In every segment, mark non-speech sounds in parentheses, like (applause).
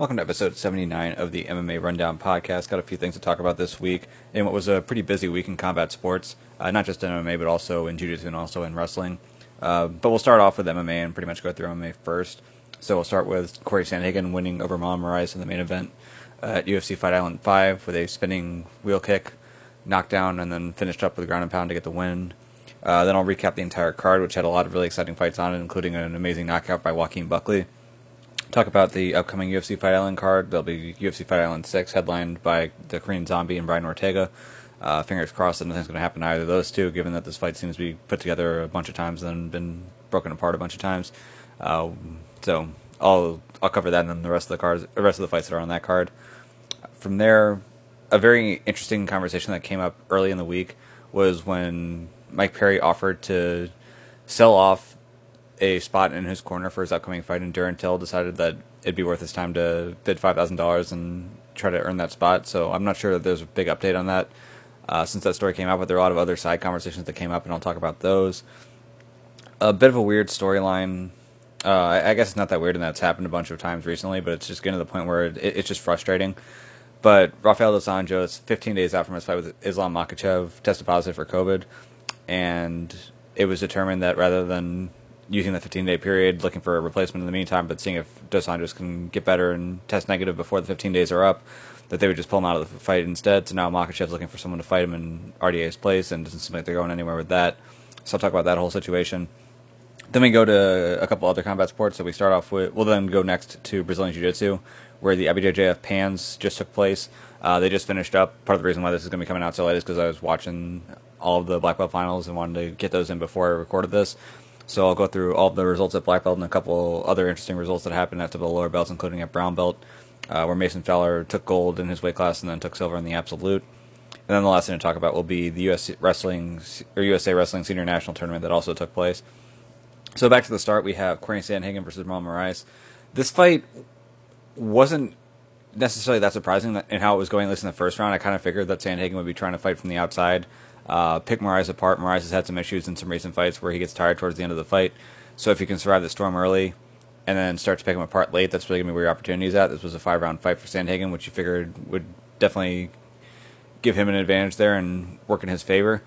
Welcome to episode 79 of the MMA Rundown podcast. Got a few things to talk about this week in what was a pretty busy week in combat sports, uh, not just in MMA, but also in jiu jitsu and also in wrestling. Uh, but we'll start off with MMA and pretty much go through MMA first. So we'll start with Cory Sandhagen winning over Marlon Moraes in the main event at UFC Fight Island 5 with a spinning wheel kick, knockdown, and then finished up with a ground and pound to get the win. Uh, then I'll recap the entire card, which had a lot of really exciting fights on it, including an amazing knockout by Joaquin Buckley talk about the upcoming UFC Fight Island card. There'll be UFC Fight Island 6, headlined by the Korean Zombie and Brian Ortega. Uh, fingers crossed that nothing's going to happen to either of those two, given that this fight seems to be put together a bunch of times and been broken apart a bunch of times. Uh, so I'll I'll cover that and then the rest of the cards, the rest of the fights that are on that card. From there, a very interesting conversation that came up early in the week was when Mike Perry offered to sell off a spot in his corner for his upcoming fight, and Darren Till decided that it'd be worth his time to bid five thousand dollars and try to earn that spot. So I'm not sure that there's a big update on that uh, since that story came out, but there are a lot of other side conversations that came up, and I'll talk about those. A bit of a weird storyline. Uh, I, guess it's not that weird, and that's happened a bunch of times recently, but it's just getting to the point where it, it, it's just frustrating. But Rafael dos Anjos, 15 days out from his fight with Islam Makhachev, tested positive for COVID, and it was determined that rather than using the 15 day period, looking for a replacement in the meantime, but seeing if Dos Anjos can get better and test negative before the 15 days are up, that they would just pull him out of the fight instead. So now Makhachev's looking for someone to fight him in RDA's place, and doesn't seem like they're going anywhere with that. So I'll talk about that whole situation. Then we go to a couple other combat sports. So we start off with, we'll then go next to Brazilian Jiu Jitsu, where the IBJJF Pans just took place. Uh, they just finished up. Part of the reason why this is going to be coming out so late is because I was watching all of the black belt finals and wanted to get those in before I recorded this. So I'll go through all the results at black belt and a couple other interesting results that happened at the lower belts, including at brown belt, uh, where Mason Fowler took gold in his weight class and then took silver in the absolute. And then the last thing to talk about will be the US Wrestling or USA Wrestling Senior National Tournament that also took place. So back to the start, we have Cory Sandhagen versus Marlon Moraes. This fight wasn't necessarily that surprising in how it was going, at least in the first round. I kind of figured that Sandhagen would be trying to fight from the outside uh, pick Moraes apart. Moraes has had some issues in some recent fights where he gets tired towards the end of the fight. So if you can survive the storm early and then start to pick him apart late, that's really going to be where your opportunity is at. This was a five round fight for Sandhagen, which you figured would definitely give him an advantage there and work in his favor.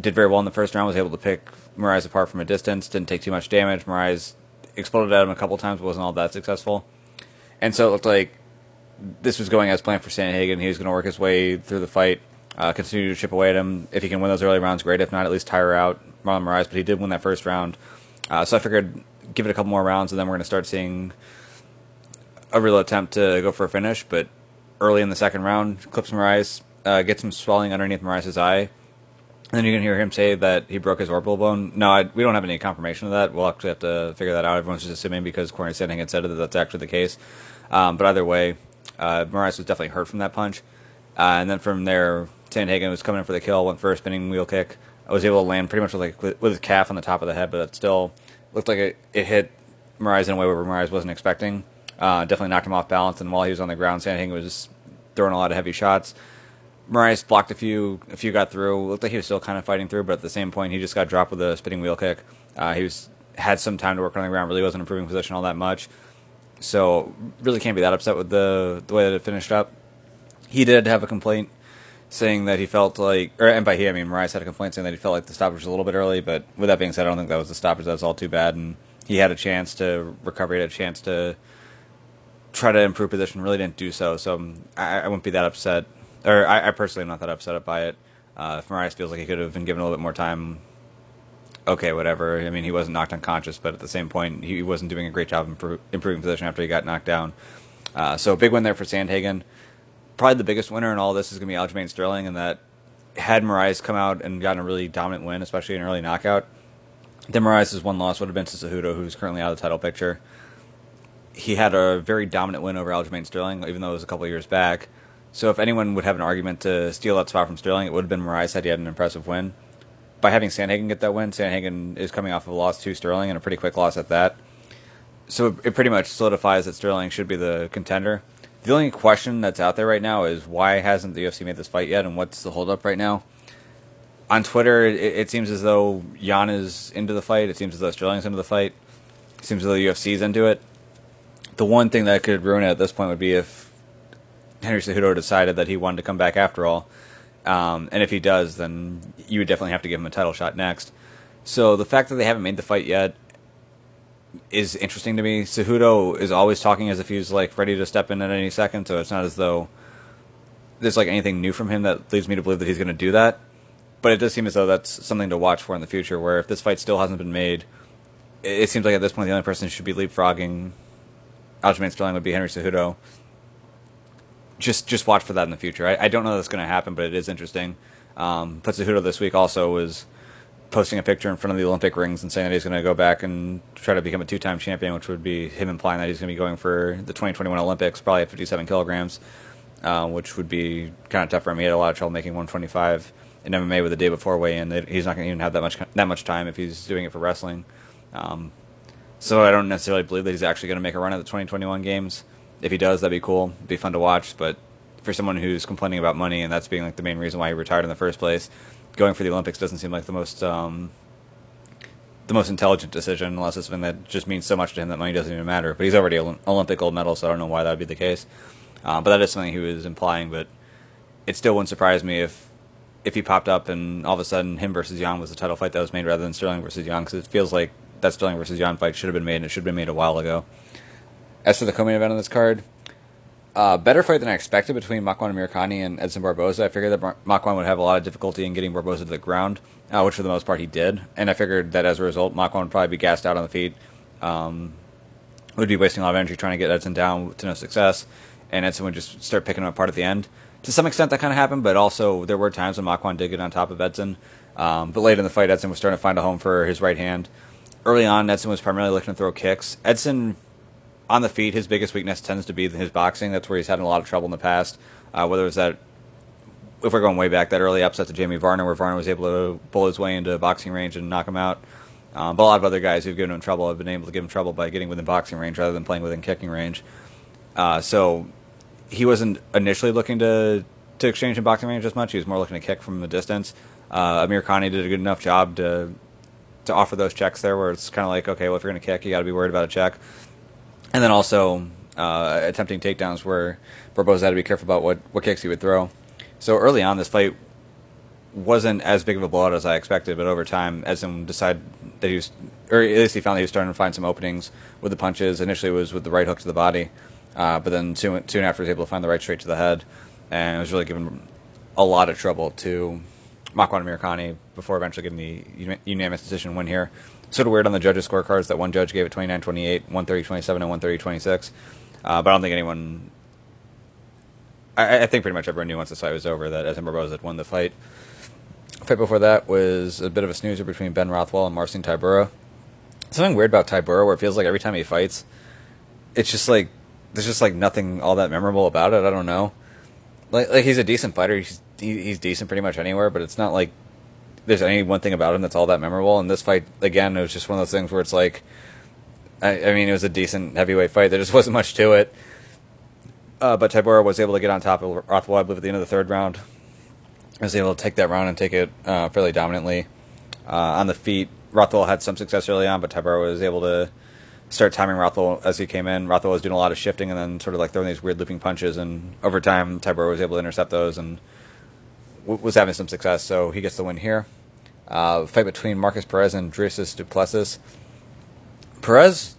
Did very well in the first round, was able to pick Moraes apart from a distance, didn't take too much damage. Moraes exploded at him a couple times, but wasn't all that successful. And so it looked like this was going as planned for Sandhagen. He was going to work his way through the fight uh, continue to chip away at him. If he can win those early rounds, great. If not, at least tire out Marlon Moraes. But he did win that first round. Uh, so I figured give it a couple more rounds, and then we're going to start seeing a real attempt to go for a finish. But early in the second round, clips Moraes, uh, gets some swelling underneath Moraes' eye. And then you can hear him say that he broke his orbital bone. No, I, we don't have any confirmation of that. We'll actually have to figure that out. Everyone's just assuming because Cory had said that that's actually the case. Um, but either way, uh, Moraes was definitely hurt from that punch. Uh, and then from there, Sandhagen was coming in for the kill, went for a spinning wheel kick. I was able to land pretty much with, like, with his calf on the top of the head, but it still looked like it, it hit Moraes in a way where Moraes wasn't expecting. Uh, definitely knocked him off balance, and while he was on the ground, Sandhagen was throwing a lot of heavy shots. Moraes blocked a few, a few got through. Looked like he was still kind of fighting through, but at the same point, he just got dropped with a spinning wheel kick. Uh, he was had some time to work on the ground, really wasn't improving position all that much. So really can't be that upset with the the way that it finished up. He did have a complaint saying that he felt like, or and by he I mean Moraes had a complaint saying that he felt like the stoppage was a little bit early. But with that being said, I don't think that was the stoppage. That was all too bad, and he had a chance to recover. He had a chance to try to improve position. Really didn't do so. So um, I, I wouldn't be that upset, or I, I, personally am not that upset by it. Uh, if Moraes feels like he could have been given a little bit more time, okay, whatever. I mean, he wasn't knocked unconscious, but at the same point, he wasn't doing a great job impro- improving position after he got knocked down. Uh, so big win there for Sandhagen probably the biggest winner in all this is going to be Aljamain Sterling, and that had Moraes come out and gotten a really dominant win, especially an early knockout, then Moraes' one loss would have been to Cejudo, who's currently out of the title picture. He had a very dominant win over Aljamain Sterling, even though it was a couple years back. So if anyone would have an argument to steal that spot from Sterling, it would have been Moraes had he had an impressive win. By having Sandhagen get that win, Sandhagen is coming off of a loss to Sterling and a pretty quick loss at that. So it pretty much solidifies that Sterling should be the contender. The only question that's out there right now is why hasn't the UFC made this fight yet, and what's the holdup right now? On Twitter, it, it seems as though Yan is into the fight. It seems as though Sterling's into the fight. It seems as though the UFC's into it. The one thing that could ruin it at this point would be if Henry Cejudo decided that he wanted to come back after all. Um, and if he does, then you would definitely have to give him a title shot next. So the fact that they haven't made the fight yet is interesting to me. Cejudo is always talking as if he's like ready to step in at any second, so it's not as though there's like anything new from him that leads me to believe that he's going to do that. But it does seem as though that's something to watch for in the future. Where if this fight still hasn't been made, it seems like at this point the only person who should be leapfrogging Aljamain Sterling would be Henry Cejudo. Just just watch for that in the future. I, I don't know that's going to happen, but it is interesting. Um, but Cejudo this week also was posting a picture in front of the Olympic rings and saying that he's going to go back and try to become a two-time champion, which would be him implying that he's going to be going for the 2021 Olympics, probably at 57 kilograms, uh, which would be kind of tough for him. He had a lot of trouble making 125 in MMA with the day before weigh-in. He's not going to even have that much that much time if he's doing it for wrestling. Um, so I don't necessarily believe that he's actually going to make a run at the 2021 games. If he does, that'd be cool. It'd be fun to watch. But for someone who's complaining about money and that's being like the main reason why he retired in the first place, going for the Olympics doesn't seem like the most um, the most intelligent decision, unless it's something that just means so much to him that money doesn't even matter. But he's already an Olympic gold medal, so I don't know why that would be the case. Um, but that is something he was implying. But it still wouldn't surprise me if if he popped up and all of a sudden him versus Yan was the title fight that was made rather than Sterling versus Yan, because it feels like that Sterling versus Yan fight should have been made and it should have been made a while ago. As for the co-main event on this card, uh, better fight than I expected between Makwan Amirkhani and Edson Barboza. I figured that Makwan would have a lot of difficulty in getting Barboza to the ground, uh, which for the most part he did. And I figured that as a result, Makwan would probably be gassed out on the feet, um, would be wasting a lot of energy trying to get Edson down to no success, and Edson would just start picking him apart at the end. To some extent, that kind of happened, but also there were times when Makwan did get on top of Edson. Um, but late in the fight, Edson was starting to find a home for his right hand. Early on, Edson was primarily looking to throw kicks. Edson on the feet, his biggest weakness tends to be his boxing. That's where he's had a lot of trouble in the past. Uh, whether it was that, if we're going way back, that early upset to Jamie Varner, where Varner was able to pull his way into boxing range and knock him out. Um, but a lot of other guys who've given him trouble have been able to give him trouble by getting within boxing range rather than playing within kicking range. Uh, so he wasn't initially looking to to exchange in boxing range as much. He was more looking to kick from the distance. Uh, Amirkhani did a good enough job to to offer those checks there, where it's kind of like, okay, well, if you're going to kick, you got to be worried about a check and then also uh, attempting takedowns where Barboza had to be careful about what, what kicks he would throw. So early on, this fight wasn't as big of a blowout as I expected, but over time, Edson decided that he was, or at least he found that he was starting to find some openings with the punches. Initially, it was with the right hook to the body, uh, but then soon, soon after, he was able to find the right straight to the head, and it was really giving a lot of trouble to Makwan Amirkhani before eventually getting the unanimous decision win here sort of weird on the judges' scorecards that one judge gave it 29 28, 130 27, and 130 26. Uh, but I don't think anyone. I, I, think pretty much everyone knew once the fight was over that Edson Barboza had won the fight. The fight before that was a bit of a snoozer between Ben Rothwell and Marcin Tybura. Something weird about Tybura where it feels like every time he fights, it's just like there's just like nothing all that memorable about it. I don't know. Like like he's a decent fighter. He's he's decent pretty much anywhere, but it's not like there's any one thing about him that's all that memorable. And this fight, again, it was just one of those things where it's like, I, I mean, it was a decent heavyweight fight. There just (laughs) wasn't much to it. Uh, but Tybura was able to get on top of Rothwell, I believe, at the end of the third round. I was able to take that round and take it uh, fairly dominantly. Uh, on the feet, Rothwell had some success early on, but Tybura was able to start timing Rothwell as he came in. Rothwell was doing a lot of shifting and then sort of like throwing these weird looping punches, and over time, Tybura was able to intercept those and was having some success, so he gets the win here. Uh, fight between Marcus Perez and Dricus Du Plessis. Perez,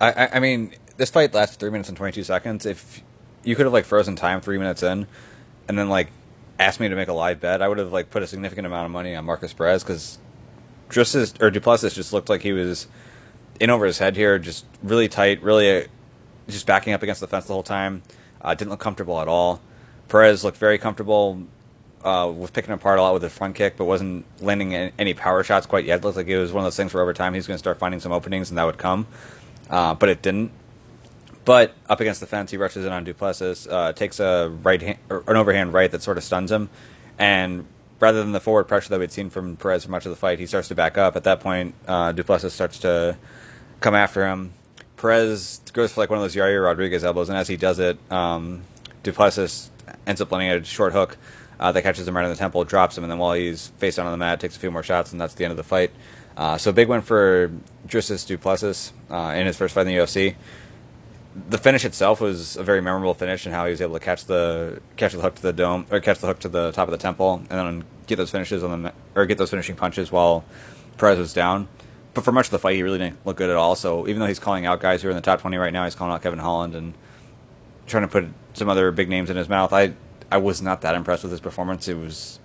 I, I, I, mean, this fight lasted three minutes and twenty two seconds. If you could have like frozen time three minutes in, and then like asked me to make a live bet, I would have like put a significant amount of money on Marcus Perez because Dricus or Du Plessis just looked like he was in over his head here, just really tight, really uh, just backing up against the fence the whole time. Uh, didn't look comfortable at all. Perez looked very comfortable, uh, was picking apart a lot with his front kick, but wasn't landing any power shots quite yet. It looked like it was one of those things where over time he's going to start finding some openings and that would come, uh, but it didn't. But up against the fence, he rushes in on Du Plessis, uh, takes a right hand, an overhand right that sort of stuns him, and rather than the forward pressure that we'd seen from Perez for much of the fight, he starts to back up. At that point, uh, Du Plessis starts to come after him. Perez goes for like one of those Yair Rodriguez elbows, and as he does it, um, Du Plessis ends up landing a short hook uh, that catches him right in the temple, drops him, and then while he's face down on the mat, takes a few more shots, and that's the end of the fight. Uh, so big win for Dricus Du Plessis uh, in his first fight in the UFC. the finish itself was a very memorable finish, and how he was able to catch the catch the hook to the dome or catch the hook to the top of the temple, and then get those finishes on the or get those finishing punches while Perez was down. But for much of the fight, he really didn't look good at all. So even though he's calling out guys who are in the top twenty right now, he's calling out Kevin Holland and trying to put some other big names in his mouth. I I was not that impressed with his performance. It was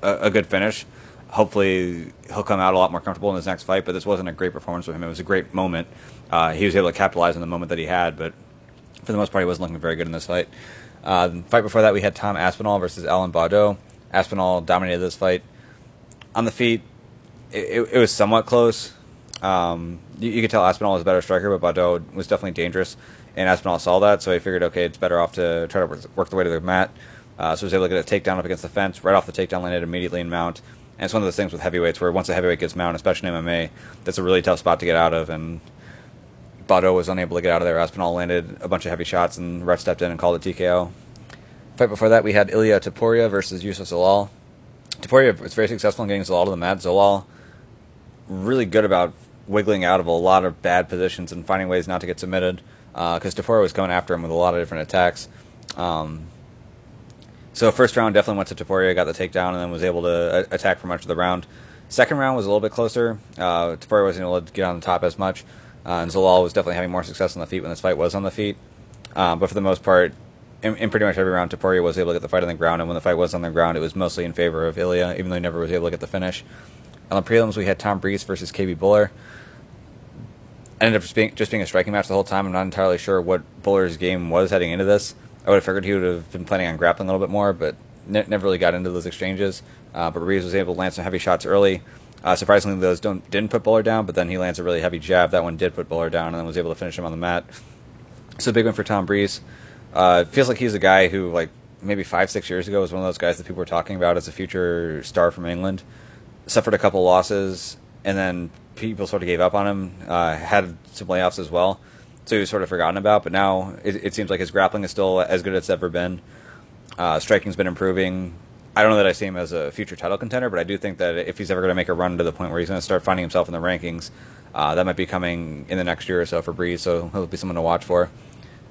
a, a good finish. Hopefully, he'll come out a lot more comfortable in his next fight. But this wasn't a great performance for him. It was a great moment. Uh, he was able to capitalize on the moment that he had, but for the most part, he wasn't looking very good in this fight. Uh, the fight before that, we had Tom Aspinall versus Alan Baudot. Aspinall dominated this fight on the feet. It, it was somewhat close. Um, you, you, could tell Aspinall was a better striker, but Baudot was definitely dangerous, and Aspinall saw that, so he figured, okay, it's better off to try to work the way to the mat. Uh, so he was able to get a takedown up against the fence. Right off the takedown, landed immediately in mount. And it's one of those things with heavyweights where once a heavyweight gets mounted, especially in MMA, that's a really tough spot to get out of. And Baudot was unable to get out of there. Aspinall landed a bunch of heavy shots, and ref stepped in and called it TKO. Fight before that, we had Ilia Topuria versus Yusuf Zalal. Topuria was very successful in getting Zalal to the mat. Zalal really good about wiggling out of a lot of bad positions and finding ways not to get submitted because uh, Topuria was coming after him with a lot of different attacks. Um, so first round definitely went to Topuria, got the takedown, and then was able to uh, attack for much of the round. Second round was a little bit closer. Uh, Topuria wasn't able to get on the top as much. Uh, and Zalal was definitely having more success on the feet when this fight was on the feet. Um, but for the most part, in, in, pretty much every round, Topuria was able to get the fight on the ground. And when the fight was on the ground, it was mostly in favor of Ilia, even though he never was able to get the finish. On the prelims, we had Tom Breese versus KB Bhullar. Ended up just being, just being a striking match the whole time. I'm not entirely sure what Bhullar's game was heading into this. I would have figured he would have been planning on grappling a little bit more, but ne- never really got into those exchanges. Uh, but Breese was able to land some heavy shots early. Uh, surprisingly, those don't didn't put Bhullar down, but then he lands a really heavy jab. That one did put Bhullar down, and then was able to finish him on the mat. So big win for Tom Breese. Uh, feels like he's a guy who, like maybe five six years ago, was one of those guys that people were talking about as a future star from England. Suffered a couple losses, and then people sort of gave up on him. Uh, had some layoffs as well, so he was sort of forgotten about. But now it, it seems like his grappling is still as good as it's ever been. Uh, striking's been improving. I don't know that I see him as a future title contender, but I do think that if he's ever going to make a run to the point where he's going to start finding himself in the rankings, uh, that might be coming in the next year or so for Breese. So he'll be someone to watch for.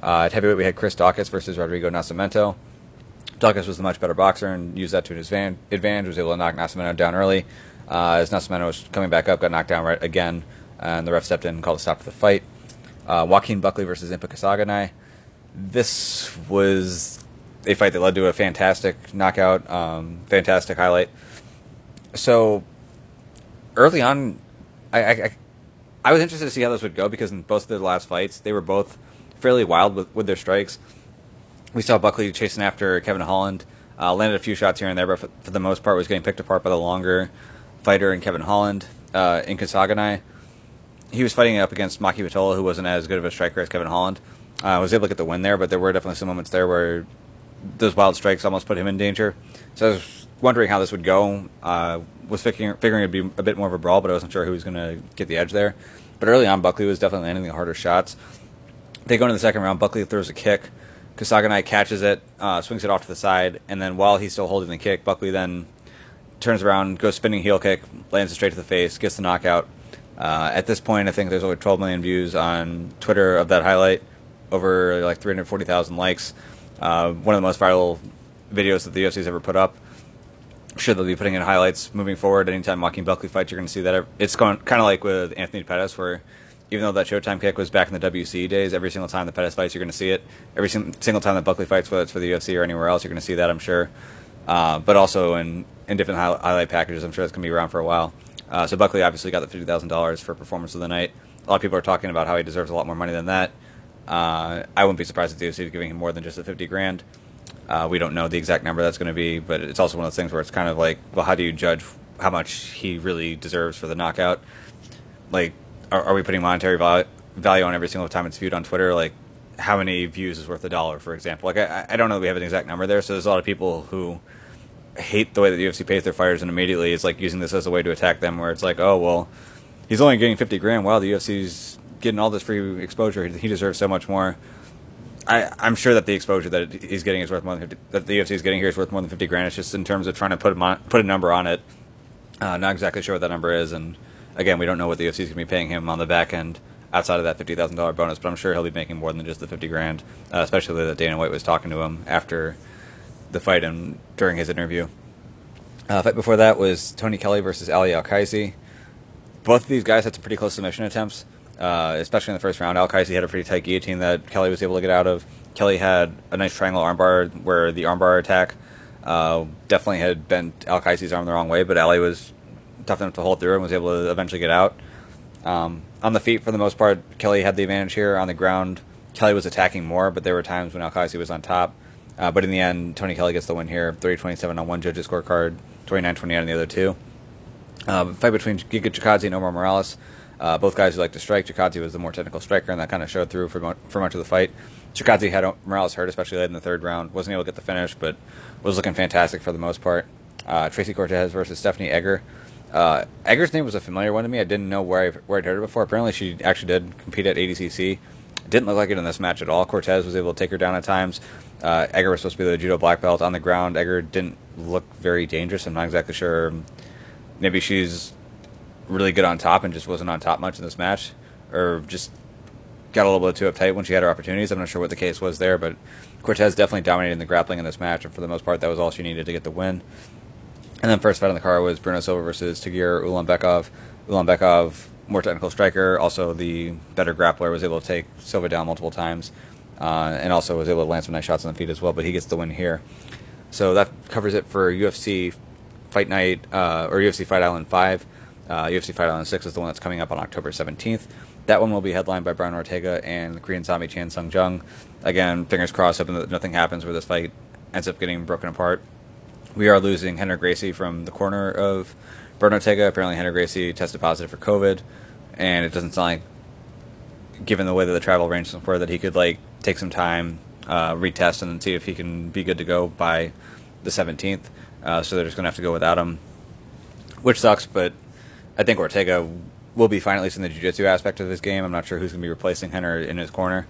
Uh, at heavyweight, we had Chris Daukaus versus Rodrigo Nascimento. Daukaus was the much better boxer and used that to his van- advantage. Was able to knock Nascimento down early. Uh, as Nascimento was coming back up, got knocked down right again, and the ref stepped in and called a stop to the fight. Uh, Joaquin Buckley versus Impa Kasanganay. This was a fight that led to a fantastic knockout, um, fantastic highlight. So early on, I, I, I was interested to see how this would go because in both of their last fights, they were both fairly wild with, with their strikes. We saw Buckley chasing after Kevin Holland, uh, landed a few shots here and there, but for, for, the most part was getting picked apart by the longer fighter in Kevin Holland. Uh, in Kasanganay, he was fighting up against Maki Pitolo, who wasn't as good of a striker as Kevin Holland. I uh, was able to get the win there, but there were definitely some moments there where those wild strikes almost put him in danger. So I was wondering how this would go. Uh, was figuring, figuring it'd be a bit more of a brawl, but I wasn't sure who was going to get the edge there. But early on, Buckley was definitely landing the harder shots. They go into the second round. Buckley throws a kick. Kasanganay catches it, uh, swings it off to the side, and then while he's still holding the kick, Buckley then turns around, goes spinning heel kick, lands it straight to the face, gets the knockout. Uh, at this point, I think there's over 12 million views on Twitter of that highlight, over like 340,000 likes. Uh, one of the most viral videos that the UFC's ever put up. I'm sure they'll be putting in highlights moving forward. Anytime Joaquin Buckley fights, you're going to see that. It's going kind of like with Anthony Pettis, where even though that Showtime kick was back in the WEC days, every single time the Pettis fights, you're going to see it. Every single time that Buckley fights, whether it's for the UFC or anywhere else, you're going to see that, I'm sure. Uh, but also in, in different highlight packages, I'm sure it's going to be around for a while. Uh, so Buckley obviously got the $50,000 for performance of the night. A lot of people are talking about how he deserves a lot more money than that. Uh, I wouldn't be surprised if the UFC is giving him more than just the 50 grand. Uh, we don't know the exact number that's going to be, but it's also one of those things where it's kind of like, well, how do you judge how much he really deserves for the knockout? Like, are, are we putting monetary value, value on every single time it's viewed on Twitter? Like, how many views is worth a dollar, for example? Like, I, I don't know that we have an exact number there, so there's a lot of people who hate the way that the UFC pays their fighters, and immediately is like using this as a way to attack them, where it's like, oh, well, he's only getting 50 grand. Wow, the UFC's getting all this free exposure. He deserves so much more. I, I'm sure that the exposure that he's getting is worth more than 50, that the UFC is getting here is worth more than 50 grand. It's just in terms of trying to put a, put a number on it. Uh, not exactly sure what that number is, and again, we don't know what the UFC is going to be paying him on the back end. outside of that fifty thousand dollar bonus. But I'm sure he'll be making more than just the fifty grand, uh, especially that Dana White was talking to him after the fight and during his interview. Uh, fight before that was Tony Kelly versus Ali Alkaisi. Both of these guys had some pretty close submission attempts, uh, especially in the first round. Alkaisi had a pretty tight guillotine that Kelly was able to get out of. Kelly had a nice triangle armbar where the armbar attack uh, definitely had bent Alkaisi's arm the wrong way, but Ali was tough enough to hold through and was able to eventually get out. Um, on the feet, for the most part, Kelly had the advantage here. On the ground, Kelly was attacking more, but there were times when Alkaisi was on top. Uh, but in the end, Tony Kelly gets the win here 30 27 on one judge's scorecard, 29 28 on the other two. Uh, fight between Giga Chikadze and Omar Morales. Uh, both guys who like to strike. Chikadze was the more technical striker, and that kind of showed through for, mo- for much of the fight. Chikadze had Morales hurt, especially late in the third round. Wasn't able to get the finish, but was looking fantastic for the most part. Uh, Tracy Cortez versus Stephanie Egger. Uh, Egger's name was a familiar one to me. I didn't know where, I, where I'd heard it before. Apparently, she actually did compete at ADCC. Didn't look like it in this match at all. Cortez was able to take her down at times. Uh, Egger was supposed to be the judo black belt on the ground. Egger didn't look very dangerous. I'm not exactly sure. Maybe she's really good on top and just wasn't on top much in this match, or just got a little bit too uptight when she had her opportunities. I'm not sure what the case was there, but Cortez definitely dominated in the grappling in this match, and for the most part, that was all she needed to get the win. And then first fight on the card was Bruno Silva versus Tagir Ulanbekov. Ulanbekov, more technical striker, also the better grappler, was able to take Silva down multiple times, uh, and also was able to land some nice shots on the feet as well. But he gets the win here. So that covers it for UFC Fight Night uh, or UFC Fight Island Five. Uh, UFC Fight Island Six is the one that's coming up on October 17th. That one will be headlined by Brian Ortega and Korean Zombie Chan Sung Jung. Again, fingers crossed, hoping that nothing happens where this fight ends up getting broken apart. We are losing Rener Gracie from the corner of Brian Ortega. Apparently, Rener Gracie tested positive for COVID, and it doesn't sound like, given the way that the travel arrangements were, that he could like take some time, uh, retest, and then see if he can be good to go by the 17th. Uh, so they're just going to have to go without him, which sucks. But I think Ortega will be fine at least in the jiu-jitsu aspect of this game. I'm not sure who's going to be replacing Rener in his corner,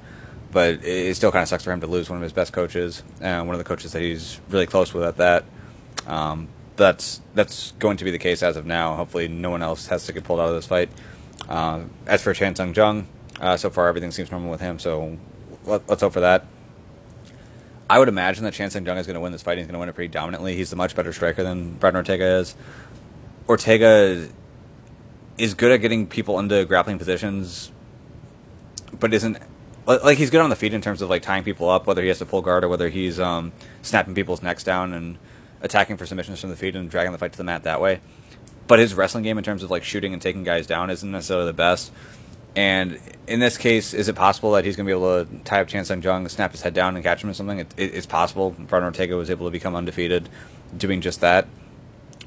but it still kind of sucks for him to lose one of his best coaches, and one of the coaches that he's really close with at that. Um, that's that's going to be the case as of now. Hopefully, no one else has to get pulled out of this fight. Uh, as for Chan Sung Jung, uh, so far everything seems normal with him. So let, us hope for that. I would imagine that Chan Sung Jung is going to win this fight. He's going to win it pretty dominantly. He's a much better striker than Brian Ortega is. Ortega is good at getting people into grappling positions, but isn't like he's good on the feet in terms of like tying people up, whether he has to pull guard or whether he's um, snapping people's necks down and attacking for submissions from the feet and dragging the fight to the mat that way. But his wrestling game in terms of like shooting and taking guys down isn't necessarily the best. And in this case, is it possible that he's going to be able to tie up Chan Sung Jung, snap his head down, and catch him or something? It, it, it's possible. Brian Ortega was able to become undefeated doing just that,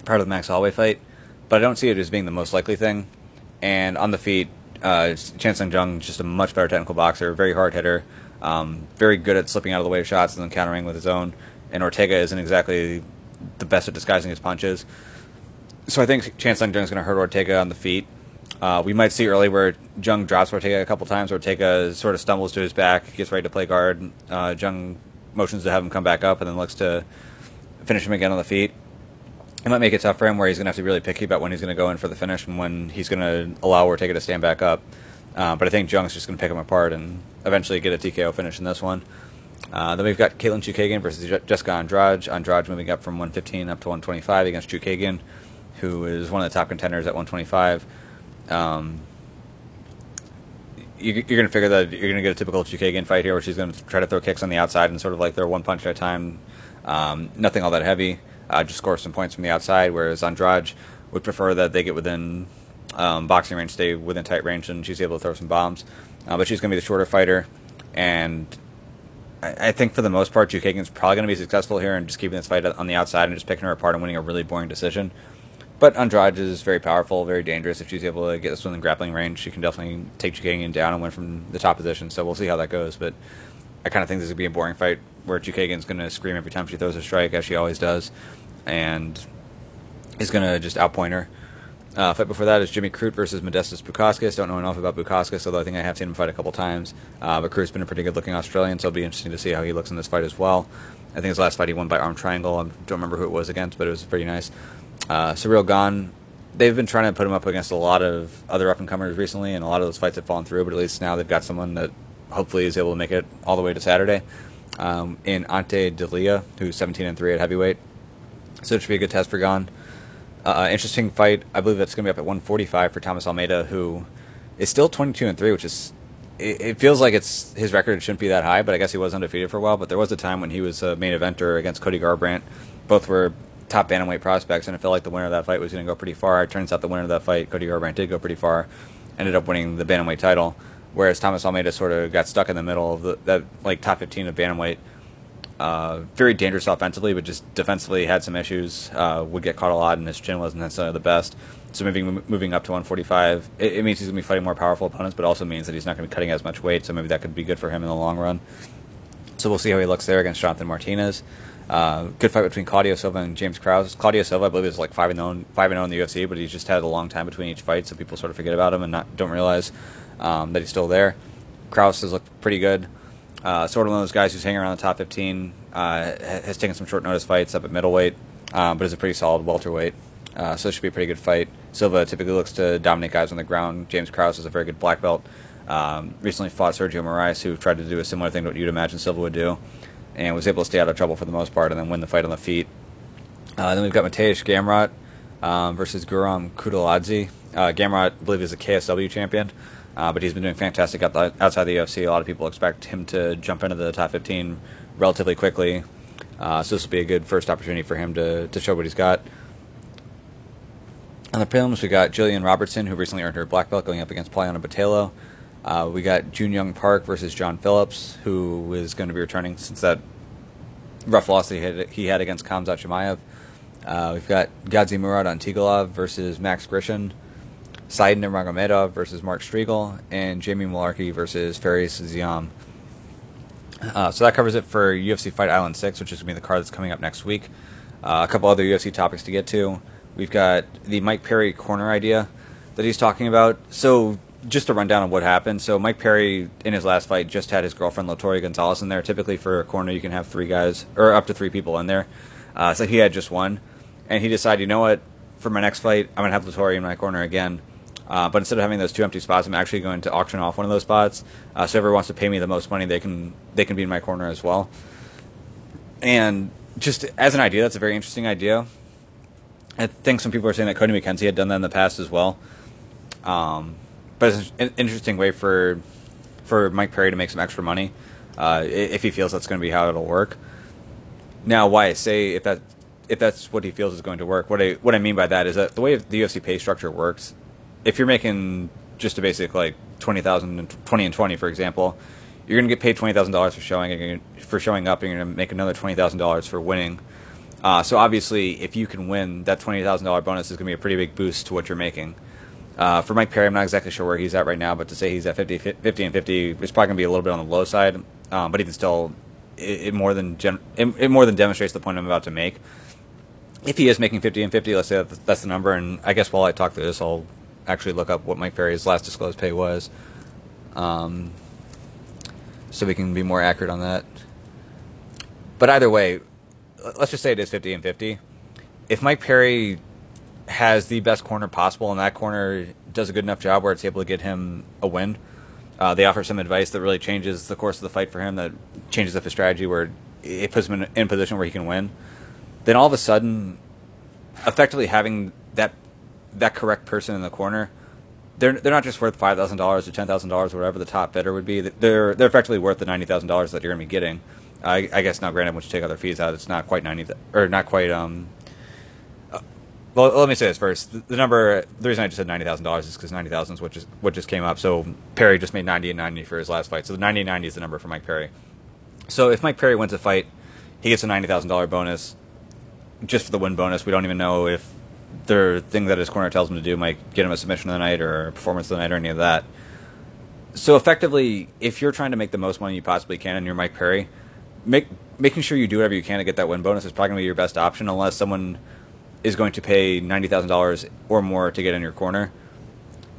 part of the Max Holloway fight. But I don't see it as being the most likely thing. And on the feet, uh, Chan Sung Jung is just a much better technical boxer, very hard hitter, um, very good at slipping out of the way of shots and then countering with his own. And Ortega isn't exactly the best at disguising his punches. So I think Chan Sung Jung is going to hurt Ortega on the feet. Uh, we might see early where Jung drops Ortega a couple times. Ortega sort of stumbles to his back, gets ready to play guard. Uh, Jung motions to have him come back up, and then looks to finish him again on the feet. It might make it tough for him where he's going to have to be really picky about when he's going to go in for the finish and when he's going to allow Ortega to stand back up. Uh, but I think Jung's just going to pick him apart and eventually get a TKO finish in this one. Uh, then we've got Katlyn Chookagian versus Jessica Andrade. Andrade moving up from 115 up to 125 against Chookagian, who is one of the top contenders at 125. Um, you, are going to figure that you're going to get a typical Chookagian fight here, where she's going to try to throw kicks on the outside and sort of like throw one punch at a time. Um, nothing all that heavy. Uh, just score some points from the outside. Whereas Andrade would prefer that they get within um, boxing range, stay within tight range, and she's able to throw some bombs. Uh, but she's going to be the shorter fighter, and I, I think for the most part, Chookagian's probably going to be successful here and just keeping this fight on the outside and just picking her apart and winning a really boring decision. But Andrade is very powerful, very dangerous. If she's able to get this one in grappling range, she can definitely take Chookagian down and win from the top position. So we'll see how that goes. But I kind of think this is going to be a boring fight where Chookagian's going to scream every time she throws a strike, as she always does, and is going to just outpoint her. Uh, fight before that is Jimmy Crute versus Modestas Bukauskas. Don't know enough about Bukauskas, although I think I have seen him fight a couple times. Uh, but Crute's been a pretty good looking Australian, so it'll be interesting to see how he looks in this fight as well. I think his last fight he won by arm triangle. I don't remember who it was against, but it was pretty nice. Uh, Ciryl Gane they've been trying to put him up against a lot of other up and comers recently, and a lot of those fights have fallen through. But at least now they've got someone that hopefully is able to make it all the way to Saturday. Um, in Ante Delija, who's 17 and three at heavyweight, so it should be a good test for Gane. Uh, interesting fight. I believe that's going to be up at 145 for Thomas Almeida, who is still 22 and three, which is it, it, feels like it's his record shouldn't be that high, but I guess he was undefeated for a while. But there was a time when he was a main eventer against Cody Garbrandt. Both were top bantamweight prospects, and it felt like the winner of that fight was going to go pretty far. It turns out the winner of that fight, Cody Garbrandt, did go pretty far, ended up winning the bantamweight title, whereas Thomas Almeida sort of got stuck in the middle of the, that like top 15 of bantamweight. Uh, very dangerous offensively, but just defensively had some issues. Uh, would get caught a lot, and his chin wasn't necessarily the best. So moving moving up to 145, it, it means he's going to be fighting more powerful opponents, but also means that he's not going to be cutting as much weight. So maybe that could be good for him in the long run. So we'll see how he looks there against Jonathan Martinez. Uh, good fight between Claudio Silva and James Krause. Claudio Silva, I believe, is like five and zero, five and zero in the UFC, but he's just had a long time between each fight, so people sort of forget about him and not don't realize um, that he's still there. Krause has looked pretty good. Uh, sort of one of those guys who's hanging around the top 15. Uh, has taken some short notice fights up at middleweight, um, but is a pretty solid welterweight. Uh, so it should be a pretty good fight. Silva typically looks to dominate guys on the ground. James Krause is a very good black belt. Um, recently fought Sergio Moraes, who tried to do a similar thing to what you'd imagine Silva would do and was able to stay out of trouble for the most part and then win the fight on the feet. Uh, then we've got Mateusz Gamrot um, versus Guram Kutateladze. Uh, Gamrot, I believe, is a KSW champion, uh, but he's been doing fantastic the, outside the UFC. A lot of people expect him to jump into the top 15 relatively quickly. Uh, so this will be a good first opportunity for him to, to show what he's got. On the prelims, we got Jillian Robertson, who recently earned her black belt, going up against Poliana Botelho. Uh, we got Jun Young Park versus John Phillips, who is going to be returning since that rough loss that he had, he had against Kamzat Chimaev. Uh, we've got Gadzhimurad Antigulov versus Max Grishin, Said Nurmagomedov versus Mark Striegel, and Jamie Mullarkey versus Fares Ziam. Uh, so that covers it for UFC Fight Island 6, which is going to be the card that's coming up next week. Uh, a couple other UFC topics to get to. We've got the Mike Perry corner idea that he's talking about. So just a rundown of what happened. So Mike Perry in his last fight just had his girlfriend Latoria Gonzalez in there. Typically for a corner you can have three guys or up to three people in there. Uh, so he had just one, and he decided, you know what, for my next fight I'm gonna have Latoria in my corner again. Uh, but instead of having those two empty spots, I'm actually going to auction off one of those spots. Uh, so whoever wants to pay me the most money, they can they can be in my corner as well. And just as an idea, that's a very interesting idea. I think some people are saying that Cody McKenzie had done that in the past as well. Um, but it's an interesting way for for Mike Perry to make some extra money uh, if he feels that's going to be how it'll work. Now, why I say if that if that's what he feels is going to work, what I what I mean by that is that the way the UFC pay structure works, if you're making just a basic like twenty thousand, twenty and twenty, for example, you're going to get paid twenty thousand dollars for showing for showing up, and you're going to make another twenty thousand dollars for winning. Uh, so obviously, if you can win, that twenty thousand dollar bonus is going to be a pretty big boost to what you're making. Uh, for Mike Perry, I'm not exactly sure where he's at right now, but to say he's at 50, 50 and 50 is probably going to be a little bit on the low side. Um, but even still, it, it more than gen- it, it, more than demonstrates the point I'm about to make. If he is making 50 and 50, let's say that's, the number. And I guess while I talk through this, I'll actually look up what Mike Perry's last disclosed pay was, um, so we can be more accurate on that. But either way, let's just say it is 50 and 50. If Mike Perry has the best corner possible, and that corner does a good enough job where it's able to get him a win. Uh, they offer some advice that really changes the course of the fight for him, that changes up his strategy, where it puts him in, in a position where he can win. Then all of a sudden, effectively having that that correct person in the corner, they're they're not just worth five thousand dollars or ten thousand dollars, whatever the top bidder would be. They're they're effectively worth the ninety thousand dollars that you're going to be getting. I, I, guess now, granted, once you take other fees out, it's not quite ninety or not quite um, well, let me say this first. The, number, the reason I just said ninety thousand dollars is because ninety thousand is what just what just came up. So Perry just made ninety and ninety for his last fight. So the ninety and ninety is the number for Mike Perry. So if Mike Perry wins a fight, he gets a ninety thousand dollar bonus, just for the win bonus. We don't even know if the thing that his corner tells him to do might get him a submission of the night or a performance of the night or any of that. So effectively, if you're trying to make the most money you possibly can and you're Mike Perry, make making sure you do whatever you can to get that win bonus is probably going to be your best option, unless someone is going to pay ninety thousand dollars or more to get in your corner.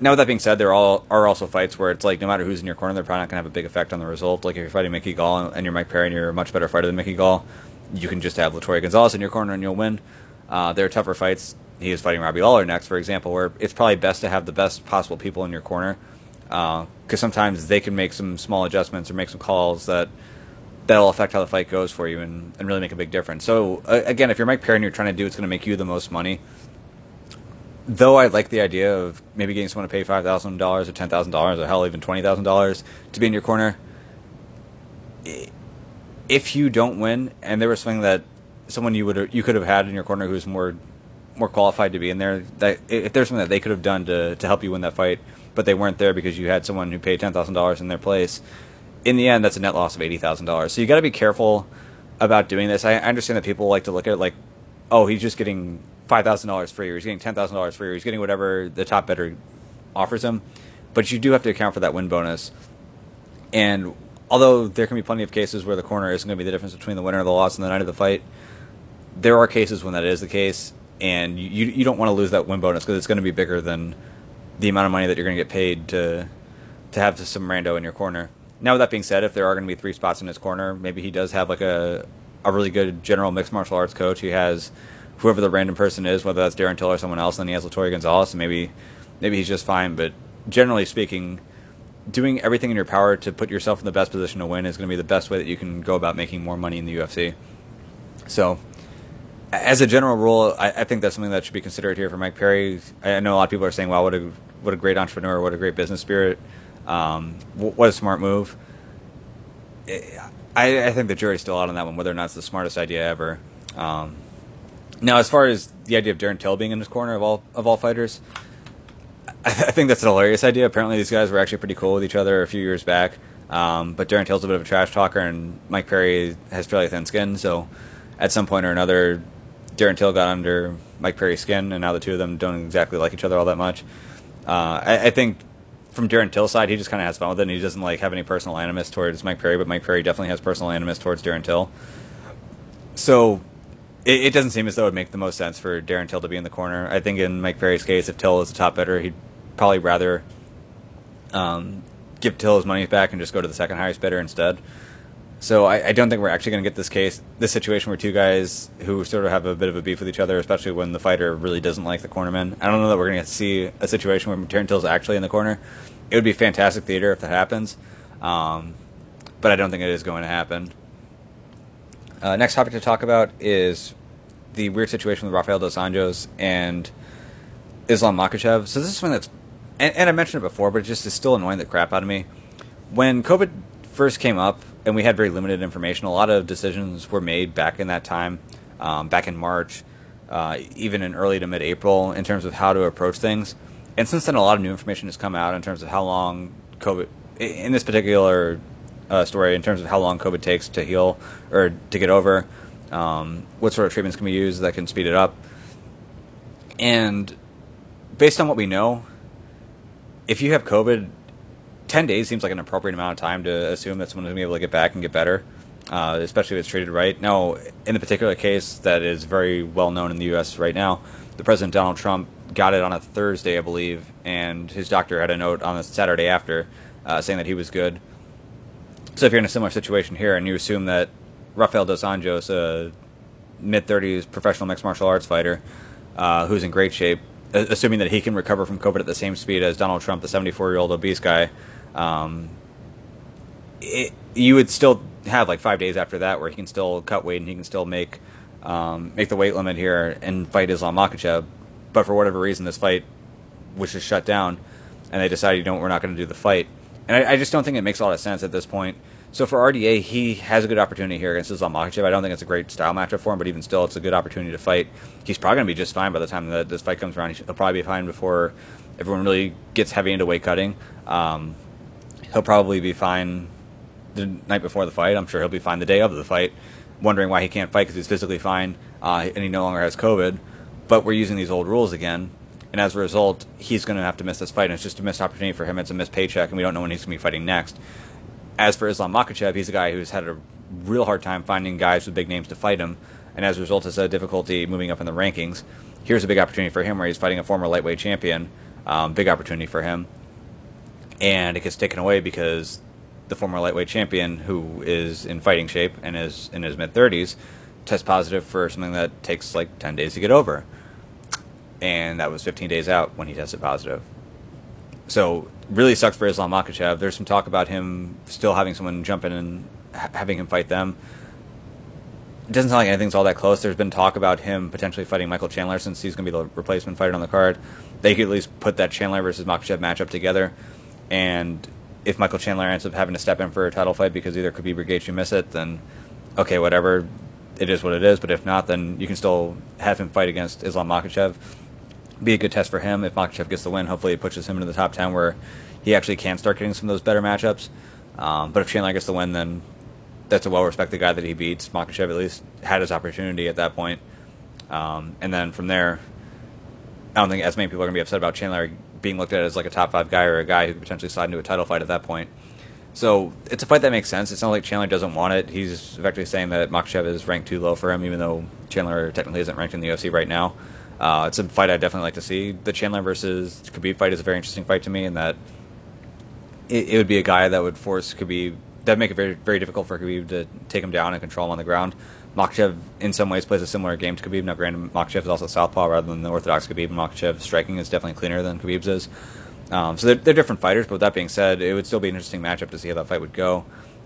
Now, with that being said, there all are also fights where it's like no matter who's in your corner, they're probably not going to have a big effect on the result. Like if you're fighting Mickey Gall and you're Mike Perry and you're a much better fighter than Mickey Gall, you can just have Latoya Gonzalez in your corner and you'll win. Uh, there are tougher fights he is fighting Robbie Lawler next, for example, where it's probably best to have the best possible people in your corner because uh, sometimes they can make some small adjustments or make some calls that that'll affect how the fight goes for you and, and really make a big difference. So uh, again, if you're Mike Perry and you're trying to do what's going to make you the most money, though I like the idea of maybe getting someone to pay five thousand dollars or ten thousand dollars or hell even twenty thousand dollars to be in your corner. If you don't win, and there was something that someone you would you could have had in your corner who's more more qualified to be in there, that if there's something that they could have done to to help you win that fight, but they weren't there because you had someone who paid ten thousand dollars in their place, in the end, that's a net loss of eighty thousand dollars. So you got to be careful about doing this. I understand that people like to look at it like, oh, he's just getting five thousand dollars free, or he's getting ten thousand dollars free, or he's getting whatever the top bidder offers him. But you do have to account for that win bonus. And although there can be plenty of cases where the corner isn't going to be the difference between the winner or the loss in the night of the fight, there are cases when that is the case, and you you don't want to lose that win bonus because it's going to be bigger than the amount of money that you're going to get paid to to have some rando in your corner. Now, with that being said, if there are going to be three spots in his corner, maybe he does have like a a really good general mixed martial arts coach. He has whoever the random person is, whether that's Darren Till or someone else, and then he has Latoya Gonzalez, and maybe maybe he's just fine. But generally speaking, doing everything in your power to put yourself in the best position to win is going to be the best way that you can go about making more money in the UFC. So, as a general rule, I, I think that's something that should be considered here for Mike Perry. I know a lot of people are saying, "Wow, what a what a great entrepreneur, what a great business spirit." Um, what a smart move. I, I, think the jury's still out on that one, whether or not it's the smartest idea ever. Um, now, as far as the idea of Darren Till being in his corner of all of all fighters, I, I think that's a hilarious idea. Apparently, these guys were actually pretty cool with each other a few years back. Um, but Darren Till's a bit of a trash talker, and Mike Perry has fairly thin skin. So, at some point or another, Darren Till got under Mike Perry's skin, and now the two of them don't exactly like each other all that much. Uh, I, I, think from Darren Till's side, he just kind of has fun with it. and He doesn't like have any personal animus towards Mike Perry, but Mike Perry definitely has personal animus towards Darren Till. So it, it, doesn't seem as though it would make the most sense for Darren Till to be in the corner. I think in Mike Perry's case, if Till is the top bidder, he'd probably rather um, give Till his money back and just go to the second highest bidder instead. So I, I don't think we're actually going to get this case, this situation where two guys who sort of have a bit of a beef with each other, especially when the fighter really doesn't like the cornerman. I don't know that we're going to see a situation where Till's actually in the corner. It would be fantastic theater if that happens, um, but I don't think it is going to happen. Uh, next topic to talk about is the weird situation with Rafael dos Anjos and Islam Makhachev. So this is something that's, and, and I mentioned it before, but it just is still annoying the crap out of me. When COVID first came up, and we had very limited information. A lot of decisions were made back in that time, um, back in March, uh, even in early to mid April, in terms of how to approach things. And since then, a lot of new information has come out in terms of how long COVID, in this particular uh, story, in terms of how long COVID takes to heal or to get over, um, what sort of treatments can be used that can speed it up. And based on what we know, if you have COVID, 10 days seems like an appropriate amount of time to assume that someone's going to be able to get back and get better, uh, especially if it's treated right. Now, in the particular case that is very well known in the U.S. right now, the President Donald Trump got it on a Thursday, I believe, and his doctor had a note on the Saturday after uh, saying that he was good. So if you're in a similar situation here and you assume that Rafael dos Anjos, a mid 30s professional mixed martial arts fighter uh, who's in great shape, assuming that he can recover from COVID at the same speed as Donald Trump, the 74 year old obese guy, um, it, you would still have like five days after that where he can still cut weight and he can still make um, make the weight limit here and fight Islam Makhachev. But for whatever reason, this fight was just shut down, and they decided, you know, we're not going to do the fight. And I, I, just don't think it makes a lot of sense at this point. So for RDA, he has a good opportunity here against Islam Makhachev. I don't think it's a great style matchup for him, but even still, it's a good opportunity to fight. He's probably going to be just fine by the time that this fight comes around. He'll probably be fine before everyone really gets heavy into weight cutting. Um, he'll probably be fine the night before the fight. I'm sure he'll be fine the day of the fight, wondering why he can't fight because he's physically fine uh, and he no longer has COVID. But we're using these old rules again, and as a result, he's going to have to miss this fight. And it's just a missed opportunity for him. It's a missed paycheck, and we don't know when he's going to be fighting next. As for Islam Makhachev, he's a guy who's had a real hard time finding guys with big names to fight him, and as a result, has had difficulty moving up in the rankings. Here's a big opportunity for him where he's fighting a former lightweight champion. Um, big opportunity for him and it gets taken away because the former lightweight champion, who is in fighting shape and is in his mid 30s, tests positive for something that takes like 10 days to get over. and that was 15 days out when he tested positive. So really sucks for Islam Makhachev. There's some talk about him still having someone jump in and ha- having him fight them. It doesn't sound like anything's all that close. There's been talk about him potentially fighting Michael Chandler since he's going to be the replacement fighter on the card. They could at least put that Chandler versus Makhachev matchup together. And if Michael Chandler ends up having to step in for a title fight because either Khabib or Gaethje miss it, then okay, whatever. It is what it is. But if not, then you can still have him fight against Islam Makhachev. Be a good test for him. If Makhachev gets the win, hopefully it pushes him into the top 10 where he actually can start getting some of those better matchups. Um, but if Chandler gets the win, then that's a well respected guy that he beats. Makhachev at least had his opportunity at that point. Um, and then from there, I don't think as many people are going to be upset about Chandler being looked at as like a top five guy or a guy who could potentially slide into a title fight at that point. So it's a fight that makes sense. It's not like Chandler doesn't want it. He's effectively saying that Makhachev is ranked too low for him, even though Chandler technically isn't ranked in the UFC right now. Uh, it's a fight I definitely like to see. The Chandler versus Khabib fight is a very interesting fight to me, in that it, it would be a guy that would force Khabib that make it very very difficult for Khabib to take him down and control him on the ground. Makhachev, in some ways, plays a similar game to Khabib. Now, granted, Makhachev is also southpaw rather than the orthodox Khabib. Makhachev striking is definitely cleaner than Khabib's is. Um, so they're, they're, different fighters, but with that being said, it would still be an interesting matchup to see how that fight would go.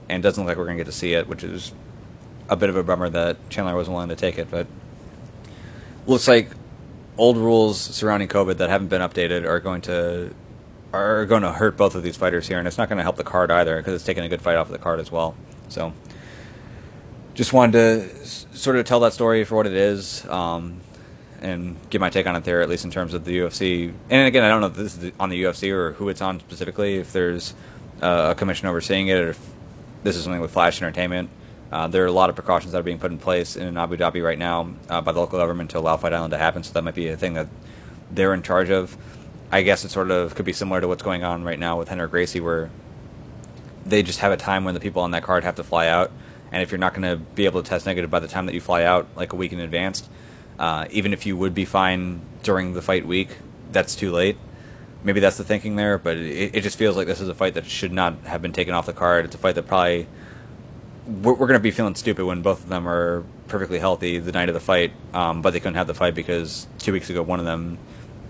And it doesn't look like we're going to get to see it, which is a bit of a bummer that Chandler wasn't willing to take it. But looks like old rules surrounding COVID that haven't been updated are going to are going to hurt both of these fighters here, and it's not going to help the card either because it's taking a good fight off of the card as well. So, just wanted to sort of tell that story for what it is, um, and give my take on it there, at least in terms of the UFC. And again, I don't know if this is on the UFC or who it's on specifically. If there's uh, a commission overseeing it, or if this is something with Flash Entertainment. Uh, there are a lot of precautions that are being put in place in Abu Dhabi right now uh, by the local government to allow Fight Island to happen. So that might be a thing that they're in charge of. I guess it sort of could be similar to what's going on right now with Rener Gracie, where they just have a time when the people on that card have to fly out, and if you're not going to be able to test negative by the time that you fly out, like a week in advance, uh, even if you would be fine during the fight week, that's too late. Maybe that's the thinking there, but it, it just feels like this is a fight that should not have been taken off the card. It's a fight that probably we're, we're going to be feeling stupid when both of them are perfectly healthy the night of the fight, um, but they couldn't have the fight because two weeks ago one of them